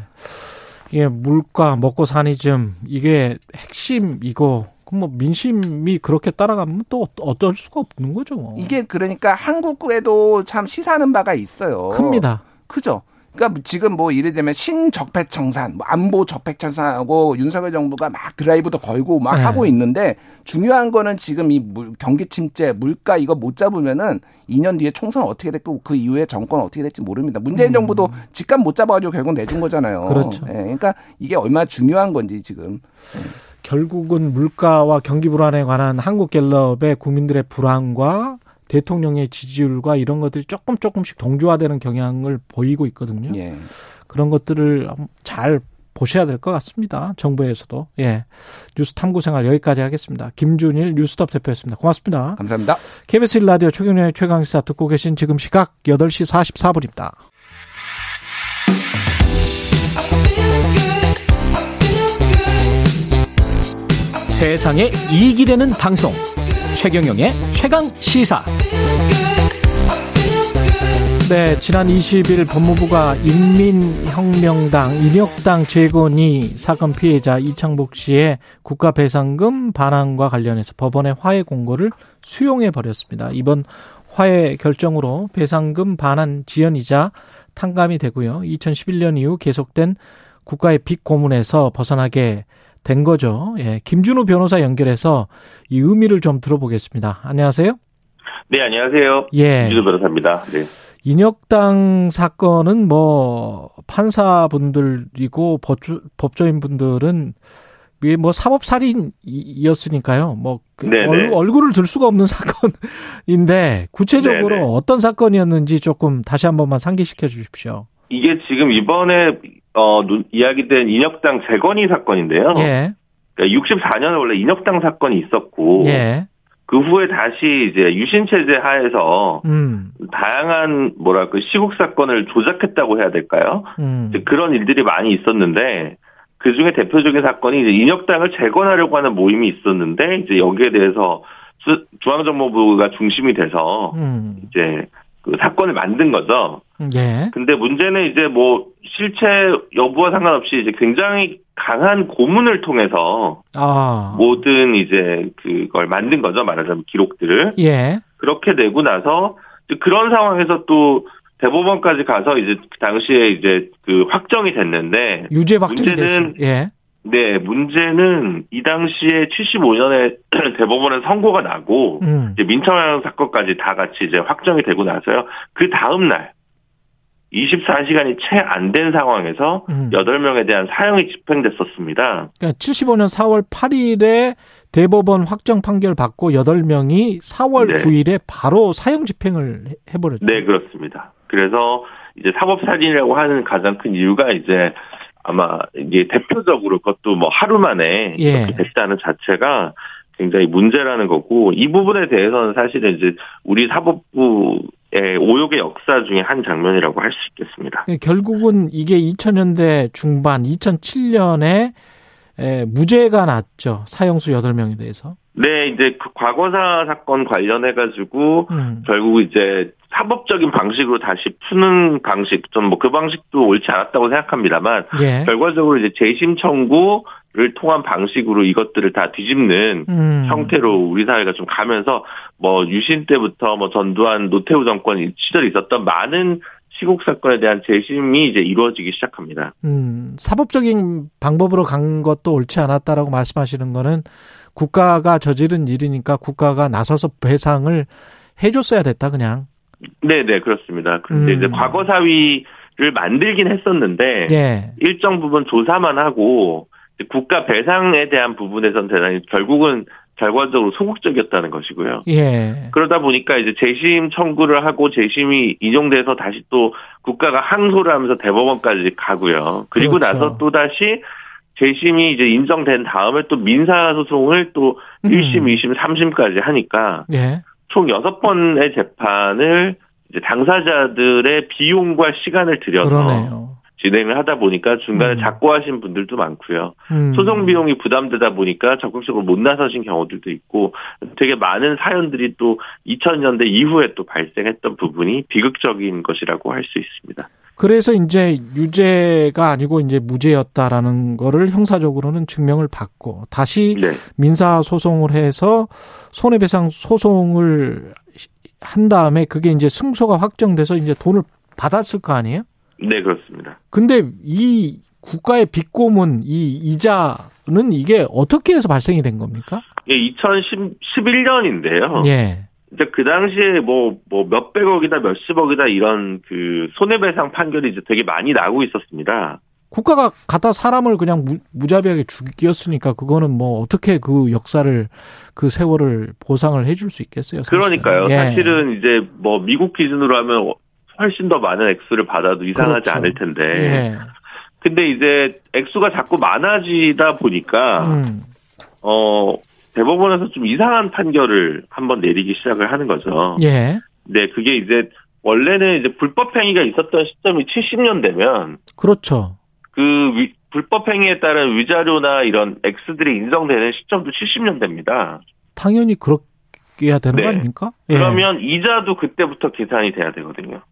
이게 물가 먹고 사니즘 이게 핵심이고 그럼 뭐 민심이 그렇게 따라가면 또 어쩔 수가 없는 거죠. 뭐. 이게 그러니까 한국에도 참 시사하는 바가 있어요. 큽니다. 크죠. 그러니까 지금 뭐 이를테면 신적폐청산, 뭐 안보 적폐청산하고 윤석열 정부가 막 드라이브도 걸고 막 네. 하고 있는데 중요한 거는 지금 이 물, 경기 침체, 물가 이거 못 잡으면은 2년 뒤에 총선 어떻게 됐고 그 이후에 정권 어떻게 될지 모릅니다. 문재인 음. 정부도 집값 못 잡아가지고 결국 내준 거잖아요. 그렇죠. 네, 그러니까 이게 얼마나 중요한 건지 지금. 네. 결국은 물가와 경기 불안에 관한 한국갤럽의 국민들의 불안과 대통령의 지지율과 이런 것들이 조금 조금씩 동조화되는 경향을 보이고 있거든요. 예. 그런 것들을 잘 보셔야 될 것 같습니다. 정부에서도. 예. 뉴스 탐구 생활 여기까지 하겠습니다. 김준일 뉴스톱 대표였습니다. 고맙습니다. 감사합니다. KBS 1라디오 최경련의 최강시사 듣고 계신 지금 시각 8시 44분입니다. 세상에 이익이 되는 방송. 최경영의 최강 시사. 네, 지난 20일 법무부가 인민혁명당, 인혁당 재건이 사건 피해자 이창복 씨의 국가배상금 반환과 관련해서 법원의 화해 공고를 수용해 버렸습니다. 이번 화해 결정으로 배상금 반환 지연이자 탕감이 되고요. 2011년 이후 계속된 국가의 빚 고문에서 벗어나게 된 거죠. 예. 김준우 변호사 연결해서 이 의미를 좀 들어보겠습니다. 안녕하세요. 네, 안녕하세요. 예. 김준우 변호사입니다. 네. 인혁당 사건은 뭐 판사분들이고 법조, 인분들은 이게 뭐 사법살인이었으니까요. 뭐그 얼굴을 들 수가 없는 사건인데 구체적으로 네네. 어떤 사건이었는지 조금 다시 한 번만 상기시켜 주십시오. 이게 지금 이번에 어, 이야기된 인혁당 재건이 사건인데요. 예. 그러니까 64년에 원래 인혁당 사건이 있었고, 예. 그 후에 다시 이제 유신 체제 하에서 음. 다양한 뭐랄까 시국 사건을 조작했다고 해야 될까요? 음. 그런 일들이 많이 있었는데 그 중에 대표적인 사건이 이제 인혁당을 재건하려고 하는 모임이 있었는데 이제 여기에 대해서 중앙정보부가 중심이 돼서 음. 이제 그 사건을 만든 거죠. 예. 근데 문제는 이제 뭐 실체 여부와 상관없이 이제 굉장히 강한 고문을 통해서 아. 모든 이제 그걸 만든 거죠. 말하자면 기록들을. 예. 그렇게 되고 나서 그런 상황에서 또 대법원까지 가서 이제 그 당시에 이제 그 확정이 됐는데 유죄 확정이 문제는 됐어요. 예. 네, 문제는 이 당시에 75년에 대법원은 선고가 나고 음. 이제 민청양 사건까지 다 같이 이제 확정이 되고 나서요. 그 다음 날 24시간이 채 안 된 상황에서 음. 8명에 대한 사형이 집행됐었습니다. 그러니까 75년 4월 8일에 대법원 확정 판결 받고 8명이 4월 네. 9일에 바로 사형 집행을 해버렸죠. 네, 그렇습니다. 그래서 이제 사법살인이라고 하는 가장 큰 이유가 이제 아마 이게 대표적으로 그것도 뭐 하루 만에 예. 이렇게 됐다는 자체가 굉장히 문제라는 거고 이 부분에 대해서는 사실은 이제 우리 사법부의 오욕의 역사 중에 한 장면이라고 할 수 있겠습니다. 예, 결국은 이게 2000년대 중반, 2007년에 에, 무죄가 났죠. 사형수 8명에 대해서. 네, 이제 그 과거사 사건 관련해 가지고, 음. 결국 이제 사법적인 방식으로 다시 푸는 방식, 좀뭐그 방식도 옳지 않았다고 생각합니다만, 예. 결과적으로 이제 재심 청구를 통한 방식으로 이것들을 다 뒤집는 음. 형태로 우리 사회가 좀 가면서, 뭐 유신 때부터 뭐 전두환 노태우 정권 시절에 있었던 많은 시국 사건에 대한 재심이 이제 이루어지기 시작합니다. 음, 사법적인 방법으로 간 것도 옳지 않았다라고 말씀하시는 거는 국가가 저지른 일이니까 국가가 나서서 배상을 해줬어야 됐다 그냥. 네, 네 그렇습니다. 그런데 음. 이제 과거 사위를 만들긴 했었는데 예. 일정 부분 조사만 하고 국가 배상에 대한 부분에선 대단히 결국은 결과적으로 소극적이었다는 것이고요. 예. 그러다 보니까 이제 재심 청구를 하고 재심이 인용돼서 다시 또 국가가 항소를 하면서 대법원까지 가고요. 그리고 그렇죠. 나서 또 다시 재심이 이제 인정된 다음에 또 민사 소송을 또 음. 1심, 2심, 3심까지 하니까 예. 총 6번의 재판을 이제 당사자들의 비용과 시간을 들여서 그러네요. 진행을 하다 보니까 중간에 음. 작고하신 분들도 많고요. 음. 소송 비용이 부담되다 보니까 적극적으로 못 나서신 경우들도 있고 되게 많은 사연들이 또 2000년대 이후에 또 발생했던 부분이 비극적인 것이라고 할 수 있습니다. 그래서 이제 유죄가 아니고 이제 무죄였다라는 거를 형사적으로는 증명을 받고 다시 네. 민사 소송을 해서 손해배상 소송을 한 다음에 그게 이제 승소가 확정돼서 이제 돈을 받았을 거 아니에요? 네, 그렇습니다. 근데 이 국가의 빚고문, 이 이자는 이게 어떻게 해서 발생이 된 겁니까? 예, 2011년인데요. 예. 이제 그 당시에 뭐, 뭐 몇백억이다, 몇십억이다 이런 그 손해배상 판결이 이제 되게 많이 나고 있었습니다. 국가가 갖다 사람을 그냥 무, 자비하게 죽였으니까 그거는 뭐 어떻게 그 역사를 그 세월을 보상을 해줄 수 있겠어요? 사실은. 그러니까요. 예. 사실은 이제 뭐 미국 기준으로 하면 훨씬 더 많은 액수를 받아도 이상하지 그렇죠. 않을 텐데. 예. 근데 이제 액수가 자꾸 많아지다 보니까 음. 어 대법원에서 좀 이상한 판결을 한번 내리기 시작을 하는 거죠. 예. 네, 그게 이제 원래는 이제 불법 행위가 있었던 시점이 70년대면 그렇죠. 그 위, 불법 행위에 따른 위자료나 이런 액수들이 인정되는 시점도 70년대입니다. 당연히 그렇게 해야 되는 네. 거 아닙니까? 예. 그러면 이자도 그때부터 계산이 돼야 되거든요.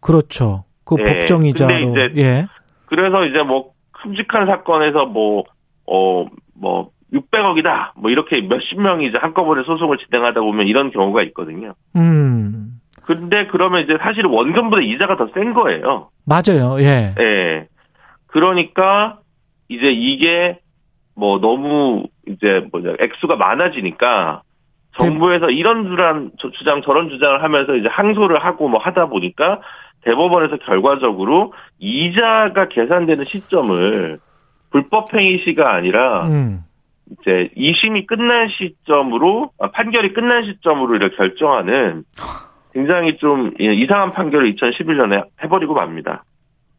그렇죠. 그 예. 법정 이자로. 이제 예. 그래서 이제 뭐 큼직한 사건에서 뭐 어뭐 600억이다. 뭐 이렇게 몇십 명이 이제 한꺼번에 소송을 진행하다 보면 이런 경우가 있거든요. 음. 근데 그러면 이제 사실 원금보다 이자가 더 센 거예요. 맞아요. 예. 예. 그러니까 이제 이게 뭐 너무 이제 뭐냐 액수가 많아지니까 정부에서 이런 주장 저런 주장을 하면서 이제 항소를 하고 뭐 하다 보니까 대법원에서 결과적으로 이자가 계산되는 시점을 불법 행위 시가 아니라 음. 이제 2심이 끝난 시점으로 아, 판결이 끝난 시점으로 이렇게 결정하는 굉장히 좀 이상한 판결을 2011년에 해버리고 맙니다.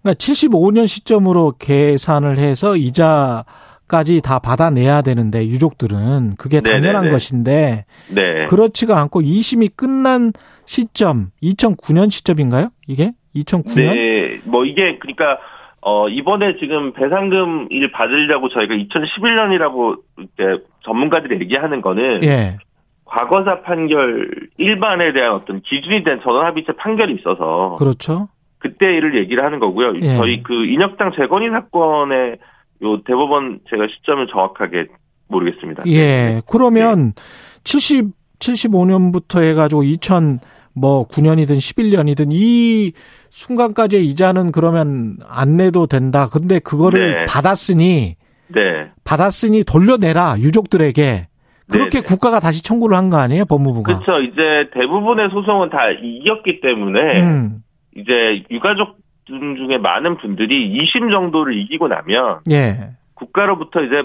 그러니까 75년 시점으로 계산을 해서 이자까지 다 받아내야 되는데 유족들은 그게 당연한 네네네. 것인데 네. 그렇지가 않고 2심이 끝난 시점 2009년 시점인가요? 이게 2009년? 네, 뭐 이게 그러니까 어 이번에 지금 배상금을 받으려고 저희가 2011년이라고 이제 전문가들이 얘기하는 거는 예. 과거사 판결 일반에 대한 어떤 기준이 된 전원합의체 판결이 있어서 그렇죠. 그때 일을 얘기를 하는 거고요. 예. 저희 그 인혁당 재건인 사건의 요 대법원 제가 시점을 정확하게 모르겠습니다. 예. 그러면 네. 70 75년부터 해가지고 2000 뭐 9년이든 11년이든 이 순간까지의 이자는 그러면 안 내도 된다. 근데 그거를 네. 받았으니 네. 받았으니 돌려내라 유족들에게 그렇게 네네. 국가가 다시 청구를 한 거 아니에요 법무부가? 그렇죠. 이제 대부분의 소송은 다 이겼기 때문에 음. 이제 유가족 중에 많은 분들이 2심 정도를 이기고 나면 예. 국가로부터 이제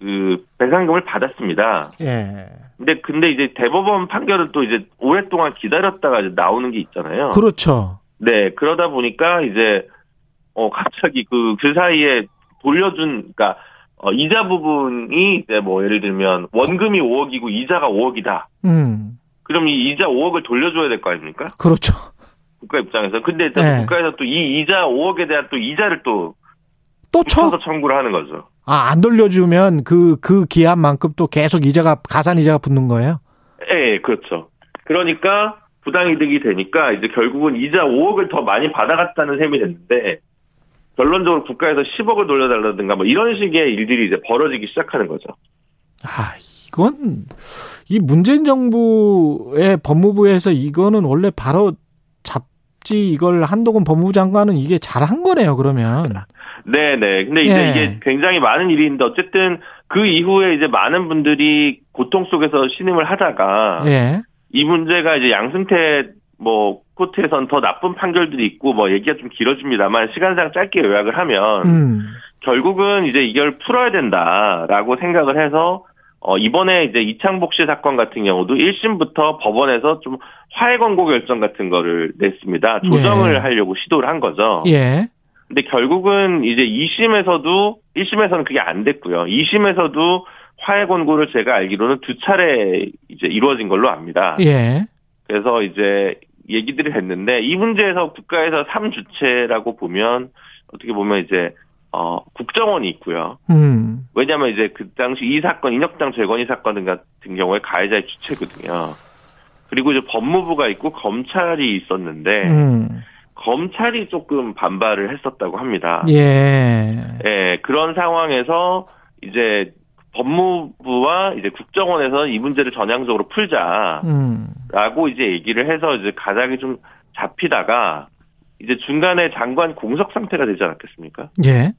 그 배상금을 받았습니다. 예. 근데 근데 이제 대법원 판결은 또 이제 오랫동안 기다렸다가 이제 나오는 게 있잖아요. 그렇죠. 네, 그러다 보니까 이제 어 갑자기 그그 그 사이에 돌려준 그러니까 어 이자 부분이 이제 뭐 예를 들면 원금이 5억이고 이자가 5억이다. 음. 그럼 이 이자 5억을 돌려줘야 될 거 아닙니까? 그렇죠. 국가 입장에서 근데 네. 국가에서 또 이 이자 5억에 대한 또 이자를 또또 쳐? 서 청구를 하는 거죠. 아, 안 돌려주면 그, 그 기한만큼 또 계속 이자가, 가산 이자가 붙는 거예요? 예, 그렇죠. 그러니까 부당이득이 되니까 이제 결국은 이자 5억을 더 많이 받아갔다는 셈이 됐는데 결론적으로 국가에서 10억을 돌려달라든가 뭐 이런 식의 일들이 이제 벌어지기 시작하는 거죠. 아, 이건 이 문재인 정부의 법무부에서 이거는 원래 바로 잡 지 이걸 한동훈 법무부 장관은 이게 잘한 거네요, 그러면. 네네. 근데 이제 예. 이게 굉장히 많은 일인데 어쨌든 그 이후에 이제 많은 분들이 고통 속에서 신임을 하다가 예. 이 문제가 이제 양승태 뭐 코트에선 더 나쁜 판결들이 있고 뭐 얘기가 좀 길어집니다만 시간상 짧게 요약을 하면 음. 결국은 이제 이걸 풀어야 된다라고 생각을 해서 어 이번에 이제 이창복 씨 사건 같은 경우도 1심부터 법원에서 좀 화해 권고 결정 같은 거를 냈습니다. 조정을 예. 하려고 시도를 한 거죠. 예. 근데 결국은 이제 2심에서도 1심에서는 그게 안 됐고요. 2심에서도 화해 권고를 제가 알기로는 두 차례 이제 이루어진 걸로 압니다. 예. 그래서 이제 얘기들이 됐는데 이 문제에서 국가에서 3주체라고 보면 어떻게 보면 이제 어 국정원이 있고요. 음. 왜냐하면 이제 그 당시 이 사건 인혁당 재건이 사건 같은 경우에 가해자의 주체거든요. 그리고 이제 법무부가 있고 검찰이 있었는데 음. 검찰이 조금 반발을 했었다고 합니다. 예. 예, 그런 상황에서 이제 법무부와 이제 국정원에서 이 문제를 전향적으로 풀자라고 음. 이제 얘기를 해서 이제 가닥이 좀 잡히다가 이제 중간에 장관 공석 상태가 되지 않았겠습니까? 예.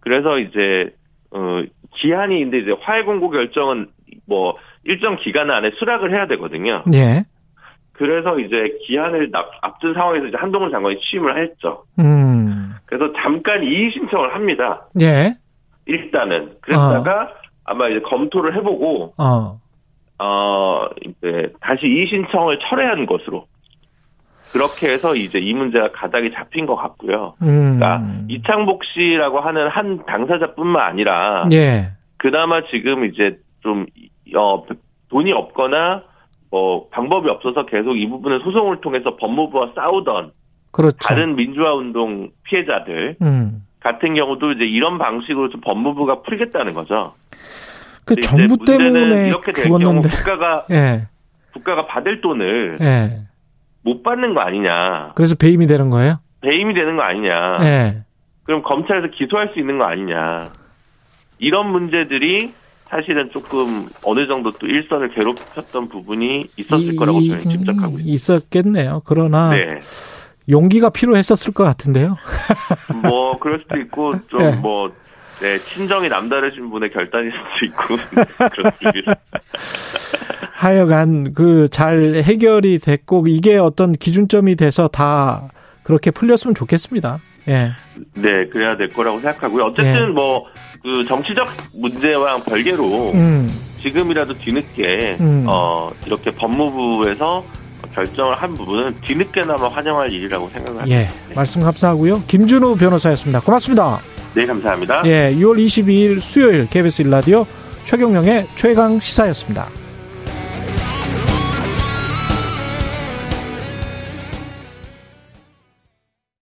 그래서 이제 어 기한이 근데 이제 화해 공고 결정은 뭐 일정 기간 안에 수락을 해야 되거든요. 예. 그래서 이제 기한을 앞둔 상황에서 이제 한동훈 장관이 취임을 했죠. 음. 그래서 잠깐 이의 신청을 합니다. 예. 일단은 그랬다가 어. 아마 이제 검토를 해보고 어. 어 이제 다시 이의 신청을 철회한 것으로 그렇게 해서 이제 이 문제가 가닥이 잡힌 것 같고요. 음. 그러니까 이창복 씨라고 하는 한 당사자뿐만 아니라 예. 그나마 지금 이제 좀 어, 돈이 없거나 뭐 방법이 없어서 계속 이 부분을 소송을 통해서 법무부와 싸우던 그렇죠. 다른 민주화 운동 피해자들 음. 같은 경우도 이제 이런 방식으로 좀 법무부가 풀겠다는 거죠. 그 정부 때문에 이렇게 될 경우 국가가 예. 국가가 받을 돈을 예. 못 받는 거 아니냐. 그래서 배임이 되는 거예요? 배임이 되는 거 아니냐. 예. 그럼 검찰에서 기소할 수 있는 거 아니냐. 이런 문제들이 사실은 조금 어느 정도 또 일선을 괴롭혔던 부분이 있었을 이, 거라고 저는 짐작하고 있습니다. 있었겠네요. 그러나 네. 용기가 필요했었을 것 같은데요. 뭐 그럴 수도 있고 좀뭐 네. 뭐, 네, 친정이 남다르신 분의 결단일 수도 있고 그런 하여간 그 잘 해결이 됐고 이게 어떤 기준점이 돼서 다 그렇게 풀렸으면 좋겠습니다. 예. 네, 그래야 될 거라고 생각하고요. 어쨌든 예. 뭐그 정치적 문제와 별개로 음. 지금이라도 뒤늦게 음. 어 이렇게 법무부에서 결정을 한 부분은 뒤늦게나마 환영할 일이라고 생각합니다. 예, 네. 말씀 감사하고요. 김준우 변호사였습니다. 고맙습니다. 네, 감사합니다. 예, 6월 22일 수요일 KBS 일라디오 최경령의 최강 시사였습니다.